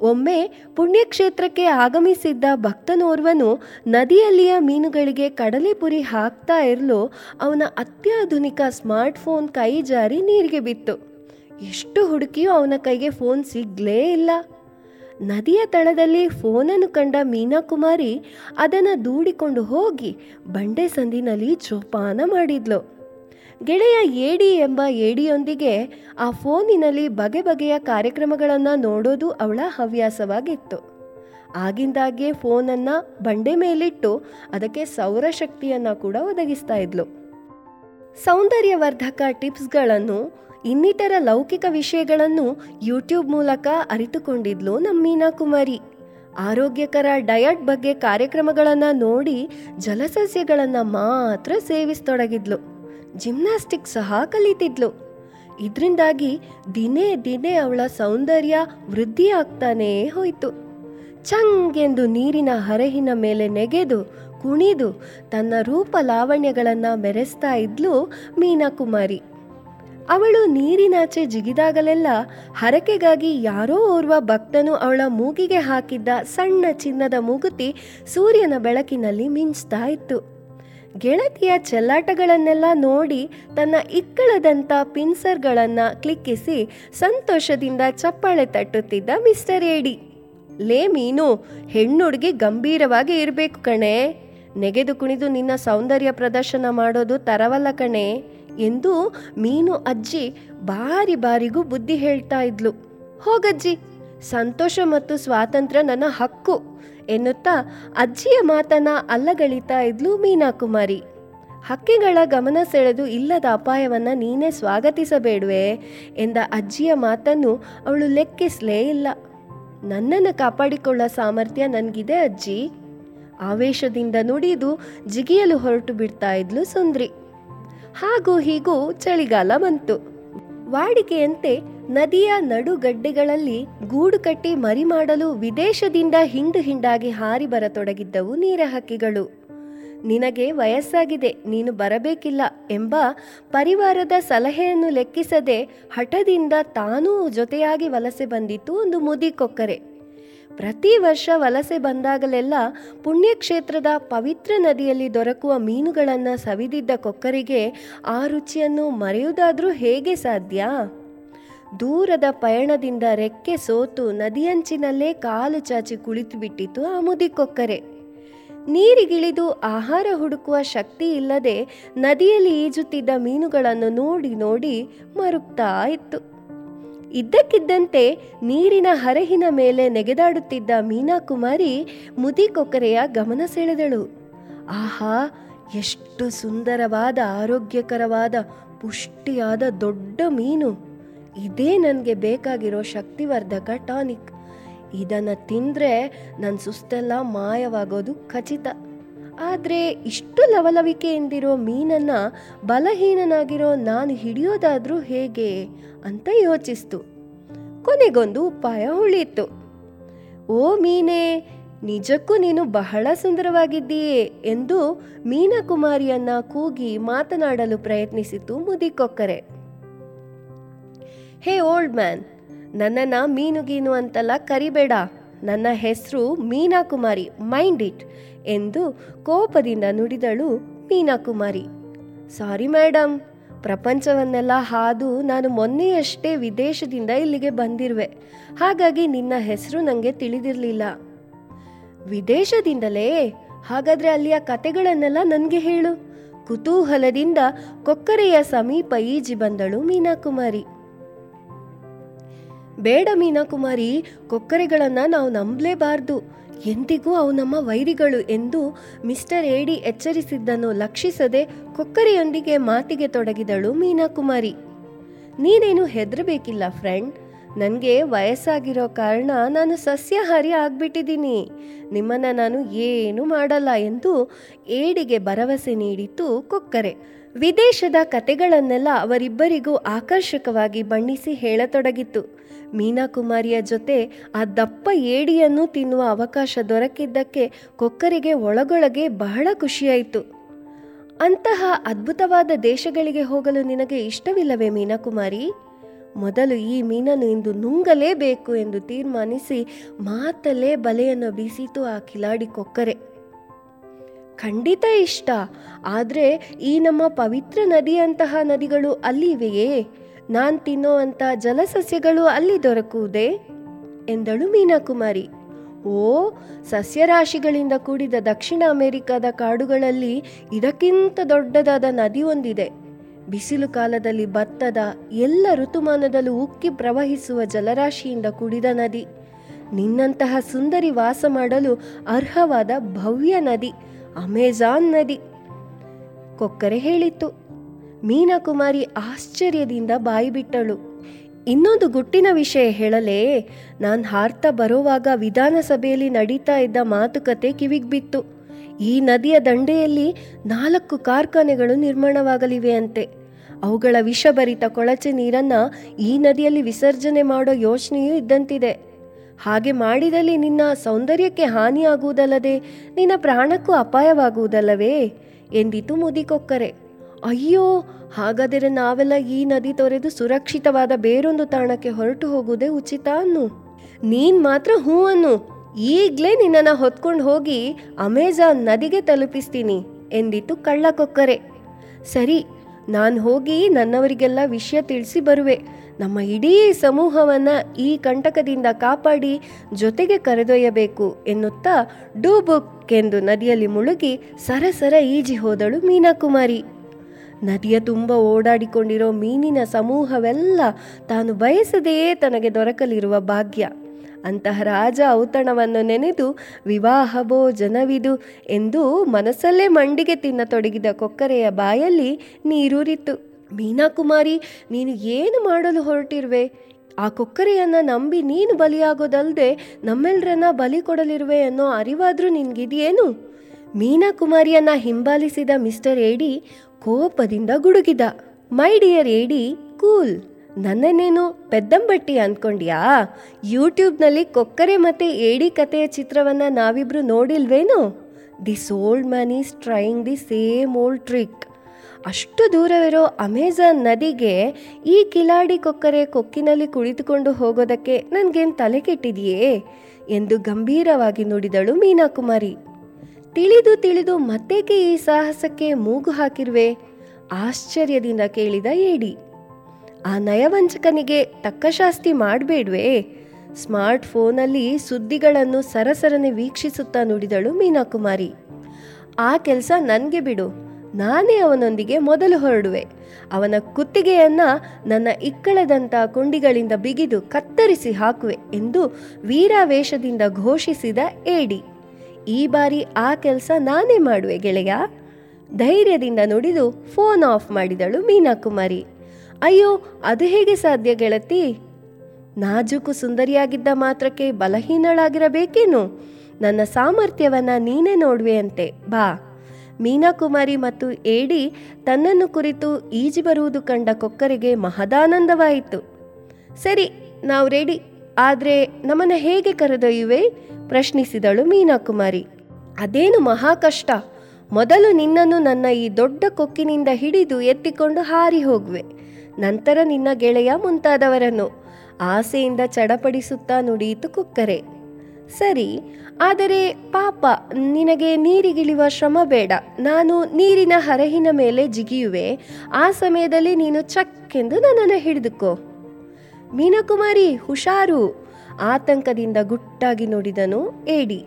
A: ಒಮ್ಮೆ ಪುಣ್ಯಕ್ಷೇತ್ರಕ್ಕೆ ಆಗಮಿಸಿದ್ದ ಭಕ್ತನೋರ್ವನು ನದಿಯಲ್ಲಿಯ ಮೀನುಗಳಿಗೆ ಕಡಲೆಪುರಿ ಹಾಕ್ತಾ ಇರಲು, ಅವನ ಅತ್ಯಾಧುನಿಕ ಸ್ಮಾರ್ಟ್ ಫೋನ್ ಕೈ ಜಾರಿ ನೀರಿಗೆ ಬಿತ್ತು. ಎಷ್ಟು ಹುಡುಕಿಯೂ ಅವನ ಕೈಗೆ ಫೋನ್ ಸಿಗ್ಲೇ ಇಲ್ಲ. ನದಿಯ ತಳದಲ್ಲಿ ಫೋನನ್ನು ಕಂಡ ಮೀನಾಕುಮಾರಿ ಅದನ್ನು ದೂಡಿಕೊಂಡು ಹೋಗಿ ಬಂಡೆ ಸಂದಿನಲ್ಲಿ ಜೋಪಾನ ಮಾಡಿದ್ಲು. ಗೆಳೆಯ ಏಡಿ ಎಂಬ ಏಡಿಯೊಂದಿಗೆ ಆ ಫೋನಿನಲ್ಲಿ ಬಗೆ ಬಗೆಯ ಕಾರ್ಯಕ್ರಮಗಳನ್ನು ನೋಡೋದು ಅವಳ ಹವ್ಯಾಸವಾಗಿತ್ತು. ಆಗಿಂದಾಗೆ ಫೋನನ್ನು ಬಂಡೆ ಮೇಲಿಟ್ಟು ಅದಕ್ಕೆ ಸೌರಶಕ್ತಿಯನ್ನು ಕೂಡ ಒದಗಿಸ್ತಾ ಇದ್ಲು. ಸೌಂದರ್ಯವರ್ಧಕ ಟಿಪ್ಸ್ಗಳನ್ನು, ಇನ್ನಿತರ ಲೌಕಿಕ ವಿಷಯಗಳನ್ನು ಯೂಟ್ಯೂಬ್ ಮೂಲಕ ಅರಿತುಕೊಂಡಿದ್ಲು ನಮ್ಮ ಮೀನಾಕುಮಾರಿ. ಆರೋಗ್ಯಕರ ಡಯಟ್ ಬಗ್ಗೆ ಕಾರ್ಯಕ್ರಮಗಳನ್ನು ನೋಡಿ ಜಲಸಸ್ಯಗಳನ್ನು ಮಾತ್ರ ಸೇವಿಸ್ತೊಡಗಿದ್ಲು. ಜಿಮ್ನಾಸ್ಟಿಕ್ ಸಹ ಕಲಿತಿದ್ಲು. ಇದರಿಂದಾಗಿ ದಿನೇ ದಿನೇ ಅವಳ ಸೌಂದರ್ಯ ವೃದ್ಧಿಯಾಗ್ತಾನೇ ಹೋಯಿತು. ಚಂಗೆಂದು ನೀರಿನ ಹರಹಿನ ಮೇಲೆ ನೆಗೆದು, ಕುಣಿದು ತನ್ನ ರೂಪ ಲಾವಣ್ಯಗಳನ್ನು ಮೆರೆಸ್ತಾ ಇದ್ಲು ಮೀನಾಕುಮಾರಿ. ಅವಳು ನೀರಿನಾಚೆ ಜಿಗಿದಾಗಲೆಲ್ಲ ಹರಕೆಗಾಗಿ ಯಾರೋ ಓರ್ವ ಭಕ್ತನು ಅವಳ ಮೂಗಿಗೆ ಹಾಕಿದ್ದ ಸಣ್ಣ ಚಿನ್ನದ ಮೂಗುತಿ ಸೂರ್ಯನ ಬೆಳಕಿನಲ್ಲಿ ಮಿಂಚ್ತಾ ಇತ್ತು. ಗೆಳತಿಯ ಚೆಲ್ಲಾಟಗಳನ್ನೆಲ್ಲ ನೋಡಿ ತನ್ನ ಇಕ್ಕಳದಂಥ ಪಿನ್ಸರ್ಗಳನ್ನು ಕ್ಲಿಕ್ಕಿಸಿ ಸಂತೋಷದಿಂದ ಚಪ್ಪಾಳೆ ತಟ್ಟುತ್ತಿದ್ದ ಮಿಸ್ಟರ್ ಏಡಿ ಲೇ ಮೀನು, ಹೆಣ್ಣುಡುಗಿ ಗಂಭೀರವಾಗಿ ಇರಬೇಕು ಕಣೆ. ನೆಗೆದು ಕುಣಿದು ನಿನ್ನ ಸೌಂದರ್ಯ ಪ್ರದರ್ಶನ ಮಾಡೋದು ತರವಲ್ಲ ಕಣೆ ಎಂದು ಮೀನು ಅಜ್ಜಿ ಬಾರಿ ಬಾರಿಗೂ ಬುದ್ಧಿ ಹೇಳ್ತಾ ಇದ್ಲು. ಹೋಗಜ್ಜಿ, ಸಂತೋಷ ಮತ್ತು ಸ್ವಾತಂತ್ರ್ಯ ನನ್ನ ಹಕ್ಕು. ಎನ್ನುತ್ತಾ ಅಜ್ಜಿಯ ಮಾತನ್ನ ಅಲ್ಲಗಳಿತಾ ಇದ್ಲು ಮೀನಾಕುಮಾರಿ. ಹಕ್ಕಿಗಳ ಗಮನ ಸೆಳೆದು ಇಲ್ಲದ ಅಪಾಯವನ್ನ ನೀನೇ ಸ್ವಾಗತಿಸಬೇಡುವೆ ಎಂದ ಅಜ್ಜಿಯ ಮಾತನ್ನು ಅವಳು ಲೆಕ್ಕಿಸಲೇ ಇಲ್ಲ. ನನ್ನನ್ನು ಕಾಪಾಡಿಕೊಳ್ಳೋ ಸಾಮರ್ಥ್ಯ ನನಗಿದೆ ಅಜ್ಜಿ. ಆವೇಶದಿಂದ ನುಡಿದು ಜಿಗಿಯಲು ಹೊರಟು ಬಿಡ್ತಾ ಇದ್ಲು ಸುಂದ್ರಿ. ಹಾಗೂ ಹೀಗೂ ಚಳಿಗಾಲ ಬಂತು. ವಾಡಿಕೆಯಂತೆ ನದಿಯ ನಡುಗಡ್ಡೆಗಳಲ್ಲಿ ಗೂಡು ಕಟ್ಟಿ ಮರಿ ಮಾಡಲು ವಿದೇಶದಿಂದ ಹಿಂಡು ಹಿಂಡಾಗಿ ಹಾರಿ ಬರತೊಡಗಿದ್ದವು ನೀರಹಕ್ಕಿಗಳು. ನಿನಗೆ ವಯಸ್ಸಾಗಿದೆ, ನೀನು ಬರಬೇಕಿಲ್ಲ ಎಂಬ ಪರಿವಾರದ ಸಲಹೆಯನ್ನು ಲೆಕ್ಕಿಸದೆ ಹಠದಿಂದ ತಾನೂ ಜೊತೆಯಾಗಿ ವಲಸೆ ಬಂದಿತ್ತು ಒಂದು ಮುದಿ ಕೊಕ್ಕರೆ ಪ್ರತಿ ವರ್ಷ ವಲಸೆ ಬಂದಾಗಲೆಲ್ಲ ಪುಣ್ಯಕ್ಷೇತ್ರದ ಪವಿತ್ರ ನದಿಯಲ್ಲಿ ದೊರಕುವ ಮೀನುಗಳನ್ನು ಸವಿದಿದ್ದ ಕೊಕ್ಕರಿಗೆ ಆ ರುಚಿಯನ್ನು ಮರೆಯುವುದಾದರೂ ಹೇಗೆ ಸಾಧ್ಯ? ದೂರದ ಪಯಣದಿಂದ ರೆಕ್ಕೆ ಸೋತು ನದಿಯಂಚಿನಲ್ಲೇ ಕಾಲು ಚಾಚಿ ಕುಳಿತು ಬಿಟ್ಟಿತು ಆ ಮುದಿಕೊಕ್ಕರೆ. ನೀರಿಗಿಳಿದು ಆಹಾರ ಹುಡುಕುವ ಶಕ್ತಿ ಇಲ್ಲದೆ ನದಿಯಲ್ಲಿ ಈಜುತ್ತಿದ್ದ ಮೀನುಗಳನ್ನು ನೋಡಿ ನೋಡಿ ಮರುಗ್ತಾ ಇತ್ತು. ಇದ್ದಕ್ಕಿದ್ದಂತೆ ನೀರಿನ ಹರಹಿನ ಮೇಲೆ ನೆಗೆದಾಡುತ್ತಿದ್ದ ಮೀನಾಕುಮಾರಿ ಮುದಿಕೊಕ್ಕರೆಯ ಗಮನ ಸೆಳೆದಳು. ಆಹಾ, ಎಷ್ಟು ಸುಂದರವಾದ, ಆರೋಗ್ಯಕರವಾದ, ಪುಷ್ಟಿಯಾದ ದೊಡ್ಡ ಮೀನು. ಇದೇ ನನಗೆ ಬೇಕಾಗಿರೋ ಶಕ್ತಿವರ್ಧಕ ಟಾನಿಕ್. ಇದನ್ನು ತಿಂದರೆ ನನ್ನ ಸುಸ್ತೆಲ್ಲ ಮಾಯವಾಗೋದು ಖಚಿತ. ಆದರೆ ಇಷ್ಟು ಲವಲವಿಕೆಯಿಂದಿರೋ ಮೀನನ್ನು ಬಲಹೀನನಾಗಿರೋ ನಾನು ಹಿಡಿಯೋದಾದರೂ ಹೇಗೆ ಅಂತ ಯೋಚಿಸ್ತು. ಕೊನೆಗೊಂದು ಉಪಾಯ ಉಳಿಯಿತು. ಓ ಮೀನೇ, ನಿಜಕ್ಕೂ ನೀನು ಬಹಳ ಸುಂದರವಾಗಿದ್ದೀಯೇ ಎಂದು ಮೀನಕುಮಾರಿಯನ್ನ ಕೂಗಿ ಮಾತನಾಡಲು ಪ್ರಯತ್ನಿಸಿತು ಮುದಿಕೊಕ್ಕರೆ. ಹೇ ಓಲ್ಡ್ ಮ್ಯಾನ್, ನನ್ನನ್ನು ಮೀನುಗೀನು ಅಂತೆಲ್ಲ ಕರಿಬೇಡ. ನನ್ನ ಹೆಸರು ಮೀನಾಕುಮಾರಿ, ಮೈಂಡ್ ಇಟ್ ಎಂದು ಕೋಪದಿಂದ ನುಡಿದಳು ಮೀನಾ ಕುಮಾರಿ ಸಾರಿ ಮೇಡಮ್ ಪ್ರಪಂಚವನ್ನೆಲ್ಲ ಹಾದು ನಾನು ಮೊನ್ನೆಯಷ್ಟೇ ವಿದೇಶದಿಂದ ಇಲ್ಲಿಗೆ ಬಂದಿರುವೆ. ಹಾಗಾಗಿ ನಿನ್ನ ಹೆಸರು ನನಗೆ ತಿಳಿದಿರಲಿಲ್ಲ. ವಿದೇಶದಿಂದಲೇ? ಹಾಗಾದರೆ ಅಲ್ಲಿಯ ಕತೆಗಳನ್ನೆಲ್ಲ ನನಗೆ ಹೇಳು. ಕುತೂಹಲದಿಂದ ಕೊಕ್ಕರೆಯ ಸಮೀಪ ಈಜಿ ಬಂದಳು ಮೀನಾಕುಮಾರಿ. ಬೇಡ ಮೀನಾಕುಮಾರಿ, ಕೊಕ್ಕರೆಗಳನ್ನು ನಾವು ನಂಬಲೇಬಾರ್ದು. ಎಂದಿಗೂ ಅವು ನಮ್ಮ ವೈರಿಗಳು ಎಂದು ಮಿಸ್ಟರ್ ಏಡಿ ಎಚ್ಚರಿಸಿದ್ದನ್ನು ಲಕ್ಷಿಸದೆ ಕೊಕ್ಕರೆಯೊಂದಿಗೆ ಮಾತಿಗೆ ತೊಡಗಿದಳು ಮೀನಾಕುಮಾರಿ. ನೀನೇನು ಹೆದರಬೇಕಿಲ್ಲ ಫ್ರೆಂಡ್. ನನಗೆ ವಯಸ್ಸಾಗಿರೋ ಕಾರಣ ನಾನು ಸಸ್ಯಾಹಾರಿ ಆಗ್ಬಿಟ್ಟಿದ್ದೀನಿ. ನಿಮ್ಮನ್ನು ನಾನು ಏನು ಮಾಡಲ್ಲ ಎಂದು ಏಡಿಗೆ ಭರವಸೆ ನೀಡಿತು ಕೊಕ್ಕರೆ. ವಿದೇಶದ ಕತೆಗಳನ್ನೆಲ್ಲ ಅವರಿಬ್ಬರಿಗೂ ಆಕರ್ಷಕವಾಗಿ ಬಣ್ಣಿಸಿ ಹೇಳತೊಡಗಿತ್ತು. ಮೀನಾಕುಮಾರಿಯ ಜೊತೆ ಆ ದಪ್ಪ ಏಡಿಯನ್ನು ತಿನ್ನುವ ಅವಕಾಶ ದೊರಕಿದ್ದಕ್ಕೆ ಕೊಕ್ಕರಿಗೆ ಒಳಗೊಳಗೆ ಬಹಳ ಖುಷಿಯಾಯಿತು. ಅಂತಹ ಅದ್ಭುತವಾದ ದೇಶಗಳಿಗೆ ಹೋಗಲು ನಿನಗೆ ಇಷ್ಟವಿಲ್ಲವೇ ಮೀನಾಕುಮಾರಿ? ಮೊದಲು ಈ ಮೀನನ್ನು ಇಂದು ನುಂಗಲೇಬೇಕು ಎಂದು ತೀರ್ಮಾನಿಸಿ ಮಾತಲ್ಲೇ ಬಲೆಯನ್ನು ಬೀಸಿತು ಆ ಕಿಲಾಡಿ ಕೊಕ್ಕರೆ. ಖಂಡಿತ ಇಷ್ಟ. ಆದರೆ ಈ ನಮ್ಮ ಪವಿತ್ರ ನದಿಯಂತಹ ನದಿಗಳು ಅಲ್ಲಿ ಇವೆಯೇ ನಾನು ತಿನ್ನೋ ಅಂಥ ಜಲಸಸ್ಯಗಳು ಅಲ್ಲಿ ದೊರಕುವುದೇ? ಎಂದಳು ಮೀನಾಕುಮಾರಿ. ಓ, ಸಸ್ಯರಾಶಿಗಳಿಂದ ಕೂಡಿದ ದಕ್ಷಿಣ ಅಮೆರಿಕದ ಕಾಡುಗಳಲ್ಲಿ ಇದಕ್ಕಿಂತ ದೊಡ್ಡದಾದ ನದಿ ಒಂದಿದೆ. ಬಿಸಿಲು ಕಾಲದಲ್ಲಿ ಭತ್ತದ ಎಲ್ಲ ಋತುಮಾನದಲ್ಲೂ ಉಕ್ಕಿ ಪ್ರವಹಿಸುವ ಜಲರಾಶಿಯಿಂದ ಕೂಡಿದ ನದಿ. ನಿನ್ನಂತಹ ಸುಂದರಿ ವಾಸ ಮಾಡಲು ಅರ್ಹವಾದ ಭವ್ಯ ನದಿ, ಅಮೆಜಾನ್ ನದಿ. ಕೊಕ್ಕರೆ ಹೇಳಿತ್ತು. ಮೀನಾಕುಮಾರಿ ಆಶ್ಚರ್ಯದಿಂದ ಬಾಯಿ ಬಿಟ್ಟಳು ಇನ್ನೊಂದು ಗುಟ್ಟಿನ ವಿಷಯ ಹೇಳಲೇ, ನಾನು ಹಾರ್ತಾ ಬರೋವಾಗ ವಿಧಾನಸಭೆಯಲ್ಲಿ ನಡೀತಾ ಇದ್ದ ಮಾತುಕತೆ ಕಿವಿಗ್ಬಿತ್ತು. ಈ ನದಿಯ ದಂಡೆಯಲ್ಲಿ ನಾಲ್ಕು ಕಾರ್ಖಾನೆಗಳು ನಿರ್ಮಾಣವಾಗಲಿವೆ ಅಂತೆ. ಅವುಗಳ ವಿಷಭರಿತ ಕೊಳಚೆ ನೀರನ್ನ ಈ ನದಿಯಲ್ಲಿ ವಿಸರ್ಜನೆ ಮಾಡೋ ಯೋಚನೆಯೂ ಇದ್ದಂತಿದೆ. ಹಾಗೆ ಮಾಡಿದಲ್ಲಿ ನಿನ್ನ ಸೌಂದರ್ಯಕ್ಕೆ ಹಾನಿಯಾಗುವುದಲ್ಲದೆ ನಿನ್ನ ಪ್ರಾಣಕ್ಕೂ ಅಪಾಯವಾಗುವುದಲ್ಲವೇ? ಎಂದಿತು ಮುದಿಕೊಕ್ಕರೆ. ಅಯ್ಯೋ, ಹಾಗಾದರೆ ನಾವೆಲ್ಲ ಈ ನದಿ ತೊರೆದು ಸುರಕ್ಷಿತವಾದ ಬೇರೊಂದು ತಾಣಕ್ಕೆ ಹೊರಟು ಹೋಗುವುದೇ ಉಚಿತ ಅನ್ನು? ನೀನ್ ಮಾತ್ರ ಹೂ ಅನ್ನು. ಈಗ್ಲೇ ನಿನ್ನನ್ನು ಹೊತ್ಕೊಂಡು ಹೋಗಿ ಅಮೆಜಾನ್ ನದಿಗೆ ತಲುಪಿಸ್ತೀನಿ ಎಂದಿತು ಕಳ್ಳಕೊಕ್ಕರೆ. ಸರಿ, ನಾನು ಹೋಗಿ ನನ್ನವರಿಗೆಲ್ಲ ವಿಷಯ ತಿಳಿಸಿ ಬರುವೆ. ನಮ್ಮ ಇಡೀ ಸಮೂಹವನ್ನ ಈ ಕಂಟಕದಿಂದ ಕಾಪಾಡಿ ಜೊತೆಗೆ ಕರೆದೊಯ್ಯಬೇಕು ಎನ್ನುತ್ತಾ ಡೂಬುಕ್ ಎಂದು ನದಿಯಲ್ಲಿ ಮುಳುಗಿ ಸರಸರ ಈಜಿ ಹೋದಳು ಮೀನಾಕುಮಾರಿ. ನದಿಯ ತುಂಬ ಓಡಾಡಿಕೊಂಡಿರೋ ಮೀನಿನ ಸಮೂಹವೆಲ್ಲ ತಾನು ಬಯಸದೆಯೇ ತನಗೆ ದೊರಕಲಿರುವ ಭಾಗ್ಯ. ಅಂತಹ ರಾಜ ಔತಣವನ್ನು ನೆನೆದು ವಿವಾಹ ಭೋಜನವಿದು ಎಂದು ಮನಸ್ಸಲ್ಲೇ ಮಂಡಿಗೆ ತಿನ್ನತೊಡಗಿದ ಕೊಕ್ಕರೆಯ ಬಾಯಲ್ಲಿ ನೀರೂರಿತ್ತು. ಮೀನಾಕುಮಾರಿ, ನೀನು ಏನು ಮಾಡಲು ಹೊರಟಿರುವೆ? ಆ ಕೊಕ್ಕರೆಯನ್ನ ನಂಬಿ ನೀನು ಬಲಿಯಾಗೋದಲ್ಲದೆ ನಮ್ಮೆಲ್ಲರನ್ನ ಬಲಿ ಕೊಡಲಿರುವೆ ಅನ್ನೋ ಅರಿವಾದರೂ ನಿನ್ಗಿದೆಯೇನು? ಮೀನಾಕುಮಾರಿಯನ್ನ ಹಿಂಬಾಲಿಸಿದ ಮಿಸ್ಟರ್ ಏಡಿ ಕೋಪದಿಂದ ಗುಡುಗಿದ. ಮೈ ಡಿಯರ್ ಏಡಿ ಕೂಲ್. ನನ್ನನ್ನೇನು ಪೆದ್ದಂಬಟ್ಟಿ ಅಂದ್ಕೊಂಡ್ಯಾ ಯೂಟ್ಯೂಬ್ನಲ್ಲಿ ಕೊಕ್ಕರೆ ಮತ್ತು ಏಡಿ ಕಥೆಯ ಚಿತ್ರವನ್ನ ನಾವಿಬ್ರು ನೋಡಿಲ್ವೇನೋ? This old man is trying the same old trick. ಅಷ್ಟು ದೂರವಿರೋ ಅಮೆಜಾನ್ ನದಿಗೆ ಈ ಕಿಲಾಡಿ ಕೊಕ್ಕರೆ ಕೊಕ್ಕಿನಲ್ಲಿ ಕುಳಿತುಕೊಂಡು ಹೋಗೋದಕ್ಕೆ ನನಗೇನು ತಲೆ ಕೆಟ್ಟಿದೆಯೇ ಎಂದು ಗಂಭೀರವಾಗಿ ನುಡಿದಳು ಮೀನಾಕುಮಾರಿ. ತಿಳಿದು ತಿಳಿದು ಮತ್ತೇಕೆ ಈ ಸಾಹಸಕ್ಕೆ ಮೂಗು ಹಾಕಿರುವೆ? ಆಶ್ಚರ್ಯದಿಂದ ಕೇಳಿದ ಏಡಿ. ಆ ನಯವಂಚಕನಿಗೆ ತಕ್ಕ ಶಾಸ್ತಿ ಮಾಡಬೇಡ್ವೇ? ಸ್ಮಾರ್ಟ್ ಫೋನಲ್ಲಿ ಸುದ್ದಿಗಳನ್ನು ಸರಸರನೆ ವೀಕ್ಷಿಸುತ್ತಾ ನುಡಿದಳು ಮೀನಾಕುಮಾರಿ. ಆ ಕೆಲಸ ನನಗೆ ಬಿಡು. ನಾನೇ ಅವನೊಂದಿಗೆ ಮೊದಲು ಹೊರಡುವೆ. ಅವನ ಕುತ್ತಿಗೆಯನ್ನ ನನ್ನ ಇಕ್ಕಳದಂಥ ಕುಂಡಿಗಳಿಂದ ಬಿಗಿದು ಕತ್ತರಿಸಿ ಹಾಕುವೆ ಎಂದು ವೀರಾವೇಶದಿಂದ ಘೋಷಿಸಿದ ಏಡಿ. ಈ ಬಾರಿ ಆ ಕೆಲಸ ನಾನೇ ಮಾಡುವೆ ಗೆಳೆಯ. ಧೈರ್ಯದಿಂದ ನುಡಿದು ಫೋನ್ ಆಫ್ ಮಾಡಿದಳು ಮೀನಾಕುಮಾರಿ. ಅಯ್ಯೋ, ಅದು ಹೇಗೆ ಸಾಧ್ಯ ಗೆಳತಿ? ನಾಜೂಕು ಸುಂದರಿಯಾಗಿದ್ದ ಮಾತ್ರಕ್ಕೆ ಬಲಹೀನಳಾಗಿರಬೇಕೇನು? ನನ್ನ ಸಾಮರ್ಥ್ಯವನ್ನ ನೀನೇ ನೋಡುವೆಯಂತೆ, ಬಾ. ಮೀನಾಕುಮಾರಿ ಮತ್ತು ಏಡಿ ತನ್ನನ್ನು ಕುರಿತು ಈಜಿ ಬರುವುದು ಕಂಡ ಕೊಕ್ಕರಿಗೆ ಮಹದಾನಂದವಾಯಿತು. ಸರಿ, ನಾವು ರೆಡಿ. ಆದರೆ ನಮ್ಮನ್ನು ಹೇಗೆ ಕರೆದೊಯ್ಯುವೆ? ಪ್ರಶ್ನಿಸಿದಳು ಮೀನಾಕುಮಾರಿ. ಅದೇನು ಮಹಾಕಷ್ಟ ಮೊದಲು ನಿನ್ನನ್ನು ನನ್ನ ಈ ದೊಡ್ಡ ಕೊಕ್ಕಿನಿಂದ ಹಿಡಿದು ಎತ್ತಿಕೊಂಡು ಹಾರಿ ಹೋಗುವೆ. ನಂತರ ನಿನ್ನ ಗೆಳೆಯ ಮುಂತಾದವರನ್ನು. ಆಸೆಯಿಂದ ಚಡಪಡಿಸುತ್ತಾ ನುಡಿಯಿತು ಕುಕ್ಕರೆ. ಸರಿ, ಆದರೆ ಪಾಪ, ನಿನಗೆ ನೀರಿಗಿಳಿಯುವ ಶ್ರಮ ಬೇಡ. ನಾನು ನೀರಿನ ಹರಹಿನ ಮೇಲೆ ಜಿಗಿಯುವೆ. ಆ ಸಮಯದಲ್ಲಿ ನೀನು ಚಕ್ಕೆಂದು ನನ್ನನ್ನು ಹಿಡಿದುಕೋ. ಮೀನಕುಮಾರಿ, ಹುಷಾರು. ಆತಂಕದಿಂದ ಗುಟ್ಟಾಗಿ ನೋಡಿದನು ಏಡಿ.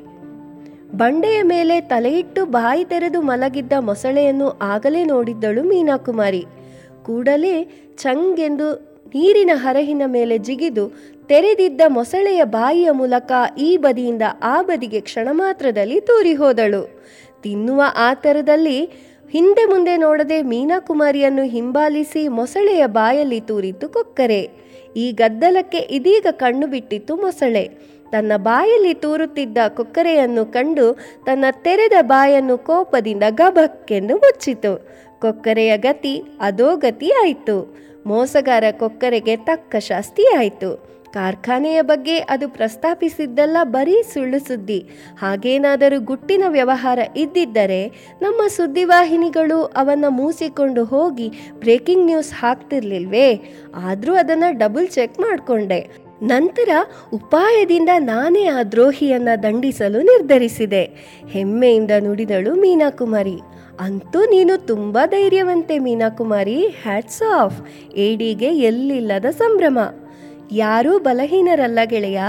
A: ಬಂಡೆಯ ಮೇಲೆ ತಲೆಯಿಟ್ಟು ಬಾಯಿ ತೆರೆದು ಮಲಗಿದ್ದ ಮೊಸಳೆಯನ್ನು ಆಗಲೇ ನೋಡಿದ್ದಳು ಮೀನಾಕುಮಾರಿ. ಕೂಡಲೇ ಚಂಗೆಂದು ನೀರಿನ ಹರಹಿನ ಮೇಲೆ ಜಿಗಿದು ತೆರೆದಿದ್ದ ಮೊಸಳೆಯ ಬಾಯಿಯ ಮೂಲಕ ಈ ಬದಿಯಿಂದ ಆ ಬದಿಗೆ ಕ್ಷಣ ಮಾತ್ರದಲ್ಲಿ ತೂರಿ ಹೋದಳು. ತಿನ್ನುವ ಆತರದಲ್ಲಿ ಹಿಂದೆ ಮುಂದೆ ನೋಡದೆ ಮೀನಾಕುಮಾರಿಯನ್ನು ಹಿಂಬಾಲಿಸಿ ಮೊಸಳೆಯ ಬಾಯಲ್ಲಿ ತೂರಿತು ಕೊಕ್ಕರೆ. ಈ ಗದ್ದಲಕ್ಕೆ ಇದೀಗ ಕಣ್ಣು ಬಿಟ್ಟಿತ್ತು ಮೊಸಳೆ. ತನ್ನ ಬಾಯಲ್ಲಿ ತೂರುತ್ತಿದ್ದ ಕೊಕ್ಕರೆಯನ್ನು ಕಂಡು ತನ್ನ ತೆರೆದ ಬಾಯನ್ನು ಕೋಪದಿಂದ ಗಬಕ್ಕೆಂದು ಮುಚ್ಚಿತು. ಕೊಕ್ಕರೆಯ ಗತಿ ಅದೋ ಗತಿ ಆಯಿತು. ಮೋಸಗಾರ ಕೊಕ್ಕರೆಗೆ ತಕ್ಕ ಶಾಸ್ತಿ ಆಯಿತು. ಕಾರ್ಖಾನೆಯ ಬಗ್ಗೆ ಅದು ಪ್ರಸ್ತಾಪಿಸಿದ್ದೆಲ್ಲ ಬರೀ ಸುಳ್ಳು ಸುದ್ದಿ. ಹಾಗೇನಾದರೂ ಗುಟ್ಟಿನ ವ್ಯವಹಾರ ಇದ್ದಿದ್ದರೆ ನಮ್ಮ ಸುದ್ದಿವಾಹಿನಿಗಳು ಅವನ್ನ ಮೂಸಿಕೊಂಡು ಹೋಗಿ ಬ್ರೇಕಿಂಗ್ ನ್ಯೂಸ್ ಹಾಕ್ತಿರ್ಲಿಲ್ವೇ? ಆದರೂ ಅದನ್ನು ಡಬಲ್ ಚೆಕ್ ಮಾಡಿಕೊಂಡೆ. ನಂತರ ಉಪಾಯದಿಂದ ನಾನೇ ಆ ದ್ರೋಹಿಯನ್ನು ದಂಡಿಸಲು ನಿರ್ಧರಿಸಿದೆ. ಹೆಮ್ಮೆಯಿಂದ ನುಡಿದಳು ಮೀನಾಕುಮಾರಿ. ಅಂತೂ ನೀನು ತುಂಬ ಧೈರ್ಯವಂತೆ ಮೀನಾಕುಮಾರಿ, ಹ್ಯಾಟ್ಸ್ ಆಫ್. ಏಡಿಗೆ ಎಲ್ಲಿಲ್ಲದ ಸಂಭ್ರಮ. ಯಾರೂ ಬಲಹೀನರಲ್ಲ ಗೆಳೆಯ.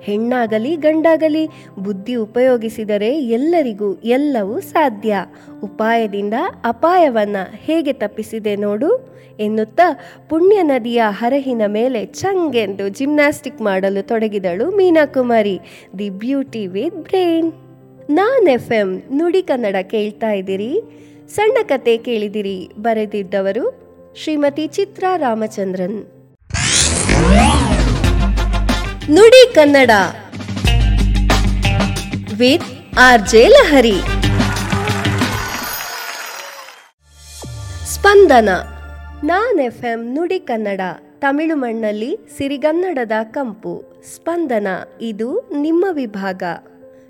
A: ಹೆಣ್ಣಾಗಲಿ ಗಂಡಾಗಲಿ ಬುದ್ಧಿ ಉಪಯೋಗಿಸಿದರೆ ಎಲ್ಲರಿಗೂ ಎಲ್ಲವೂ ಸಾಧ್ಯ. ಉಪಾಯದಿಂದ ಅಪಾಯವನ್ನು ಹೇಗೆ ತಪ್ಪಿಸಿದೆ ನೋಡು ಎನ್ನುತ್ತಾ ಪುಣ್ಯ ನದಿಯ ಹರಹಿನ ಮೇಲೆ ಚಂಗೆಂದು ಜಿಮ್ನಾಸ್ಟಿಕ್ ಮಾಡಲು ತೊಡಗಿದಳು Meenakumari. The beauty with brain. Non F M ನುಡಿ ಕನ್ನಡ ಕೇಳ್ತಾ ಇದ್ದೀರಿ. ಸಣ್ಣ ಕತೆ ಕೇಳಿದಿರಿ ಬರೆದಿದ್ದವರು ಶ್ರೀಮತಿ ಚಿತ್ರಾ ರಾಮಚಂದ್ರನ್. ನುಡಿ Kannada. With R J Lahari. Spandana, non F M ನುಡಿ ಕನ್ನಡ, ತಮಿಳು ಮಣ್ಣಲ್ಲಿ ಸಿರಿಗನ್ನಡದ ಕಂಪು. ಸ್ಪಂದನ, ಇದು ನಿಮ್ಮ ವಿಭಾಗ.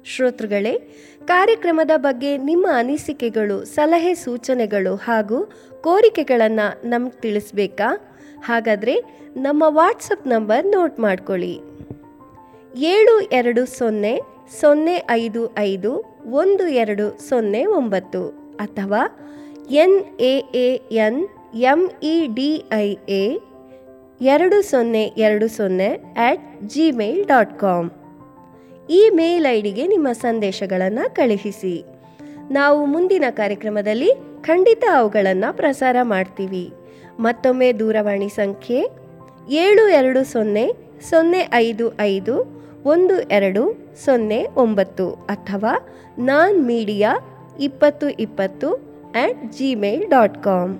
A: ಶ್ರೋತೃಗಳೇ, ಕಾರ್ಯಕ್ರಮದ ಬಗ್ಗೆ ನಿಮ್ಮ ಅನಿಸಿಕೆಗಳು, ಸಲಹೆ ಸೂಚನೆಗಳು ಹಾಗೂ ಕೋರಿಕೆಗಳನ್ನು ನಮ್ಗೆ ತಿಳಿಸ್ಬೇಕಾ? ಹಾಗಾದರೆ ನಮ್ಮ ವಾಟ್ಸಪ್ ನಂಬರ್ ನೋಟ್ ಮಾಡ್ಕೊಳ್ಳಿ. ಏಳು ಎರಡು ಸೊನ್ನೆ ಸೊನ್ನೆ ಐದು ಐದು, ಒಂದು ಎರಡು ಸೊನ್ನೆ ಒಂಬತ್ತು ಅಥವಾ N A A N, M E D I A, ಎರಡು ಸೊನ್ನೆ ಎರಡು ಸೊನ್ನೆ ಅಟ್ ಜಿಮೇಲ್ ಡಾಟ್ ಕಾಮ್ ಈ ಮೇಲ್ ಐ ಡಿಗೆ ನಿಮ್ಮ ಸಂದೇಶಗಳನ್ನು ಕಳುಹಿಸಿ. ನಾವು ಮುಂದಿನ ಕಾರ್ಯಕ್ರಮದಲ್ಲಿ ಖಂಡಿತ ಅವುಗಳನ್ನು ಪ್ರಸಾರ ಮಾಡ್ತೀವಿ. ಮತ್ತೊಮ್ಮೆ ದೂರವಾಣಿ ಸಂಖ್ಯೆ ಏಳು ಎರಡು ಸೊನ್ನೆ ಸೊನ್ನೆ ಐದು ಐದು ಒಂದು, ಎರಡು, ಸೊನ್ನೆ, ಒಂಬತ್ತು ಅಥವಾ ನಾನ್ ಮೀಡಿಯಾ ಇಪ್ಪತ್ತು ಇಪ್ಪತ್ತು ಆ್ಯಟ್ ಜಿಮೇಲ್ ಡಾಟ್ ಕಾಮ್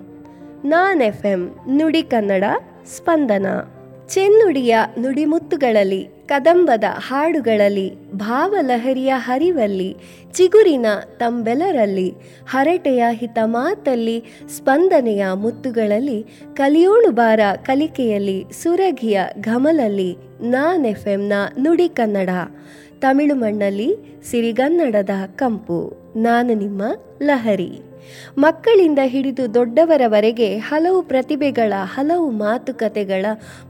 A: ನಾನ್ ಎಫ್ ಎಂ ನುಡಿ ಕನ್ನಡ ಸ್ಪಂದನ. ಚೆನ್ನುಡಿಯ ನುಡಿಮುತ್ತುಗಳಲ್ಲಿ ಕದಂಬದ ಹಾಡುಗಳಲ್ಲಿ, ಭಾವಲಹರಿಯ ಹರಿವಲ್ಲಿ, ಚಿಗುರಿನ ತಂಬೆಲರಲ್ಲಿ, ಹರಟೆಯ ಹಿತ ಮಾತಲ್ಲಿ, ಸ್ಪಂದನೆಯ ಮುತ್ತುಗಳಲ್ಲಿ, ಕಲಿಯೋಳು ಬಾರ ಕಲಿಕೆಯಲ್ಲಿ, ಸುರಗಿಯ ಘಮಲಲ್ಲಿ, ನಾನ್ ಎಫ್ ಎಂನ ನುಡಿ ಕನ್ನಡ. ತಮಿಳು ಮಣ್ಣಲ್ಲಿ, ಸಿರಿಗನ್ನಡದ ಕಂಪು. ನಾನು ನಿಮ್ಮ ಲಹರಿ. ಮಕ್ಕಳಿಂದ ಹಿಡಿದು ದೊಡ್ಡವರವರೆಗೆ ಹಲವು ಪ್ರತಿಭೆಗಳ, ಹಲವು ಮಾತುಕತೆಗಳ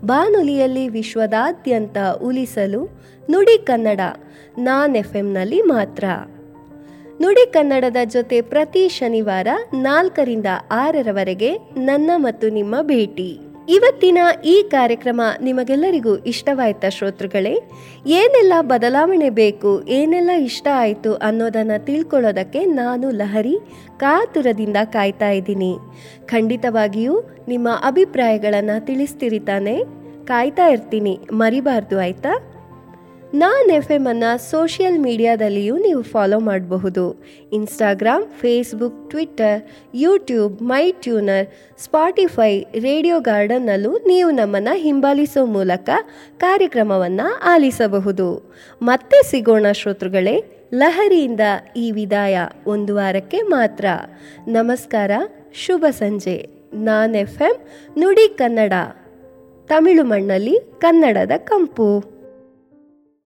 A: ಬಾನುಲಿಯಲ್ಲಿ ವಿಶ್ವದಾದ್ಯಂತ ಉಲಿಸಲು ನುಡಿ ಕನ್ನಡ, ನಾನ್ ಎಫ್ ಎಂನಲ್ಲಿ ಮಾತ್ರ. ನುಡಿ ಕನ್ನಡದ ಜೊತೆ ಪ್ರತಿ ಶನಿವಾರ ನಾಲ್ಕರಿಂದ ಆರರವರೆಗೆ ನನ್ನ ಮತ್ತು ನಿಮ್ಮ ಭೇಟಿ. ಇವತ್ತಿನ ಈ ಕಾರ್ಯಕ್ರಮ ನಿಮಗೆಲ್ಲರಿಗೂ ಇಷ್ಟವಾಯ್ತಾ ಶ್ರೋತೃಗಳೇ, ಏನೆಲ್ಲ ಬದಲಾವಣೆ ಬೇಕು, ಏನೆಲ್ಲ ಇಷ್ಟ ಆಯಿತು ಅನ್ನೋದನ್ನು ತಿಳ್ಕೊಳ್ಳೋದಕ್ಕೆ ನಾನು ಲಹರಿ ಕಾತುರದಿಂದ ಕಾಯ್ತಾ ಇದ್ದೀನಿ. ಖಂಡಿತವಾಗಿಯೂ ನಿಮ್ಮ ಅಭಿಪ್ರಾಯಗಳನ್ನು ತಿಳಿಸ್ತೀರಿ ತಾನೆ? ಕಾಯ್ತಾ ಇರ್ತೀನಿ. ಮರಿಬಾರ್ದು, ಆಯಿತಾ? ನಾನ್ ಎಫ್ ಎಂ ಅನ್ನು ಸೋಷಿಯಲ್ ಮೀಡಿಯಾದಲ್ಲಿಯೂ ನೀವು ಫಾಲೋ ಮಾಡಬಹುದು. Instagram, Facebook, Twitter, YouTube my tuner Spotify, radio ಗಾರ್ಡನ್ನಲ್ಲೂ ನೀವು ನಮ್ಮನ್ನು ಹಿಂಬಾಲಿಸೋ ಮೂಲಕ ಕಾರ್ಯಕ್ರಮವನ್ನು ಆಲಿಸಬಹುದು. ಮತ್ತೆ ಸಿಗೋಣ ಶ್ರೋತೃಗಳೇ, ಲಹರಿಯಿಂದ ಈ ವಿದಾಯ ಒಂದು ವಾರಕ್ಕೆ ಮಾತ್ರ. ನಮಸ್ಕಾರ, ಶುಭ ಸಂಜೆ. ನಾನ್ ಎಫ್ ಎಂ ನುಡಿ ಕನ್ನಡ. ತಮಿಳು ಮಣ್ಣಲ್ಲಿ ಕನ್ನಡದ ಕಂಪು.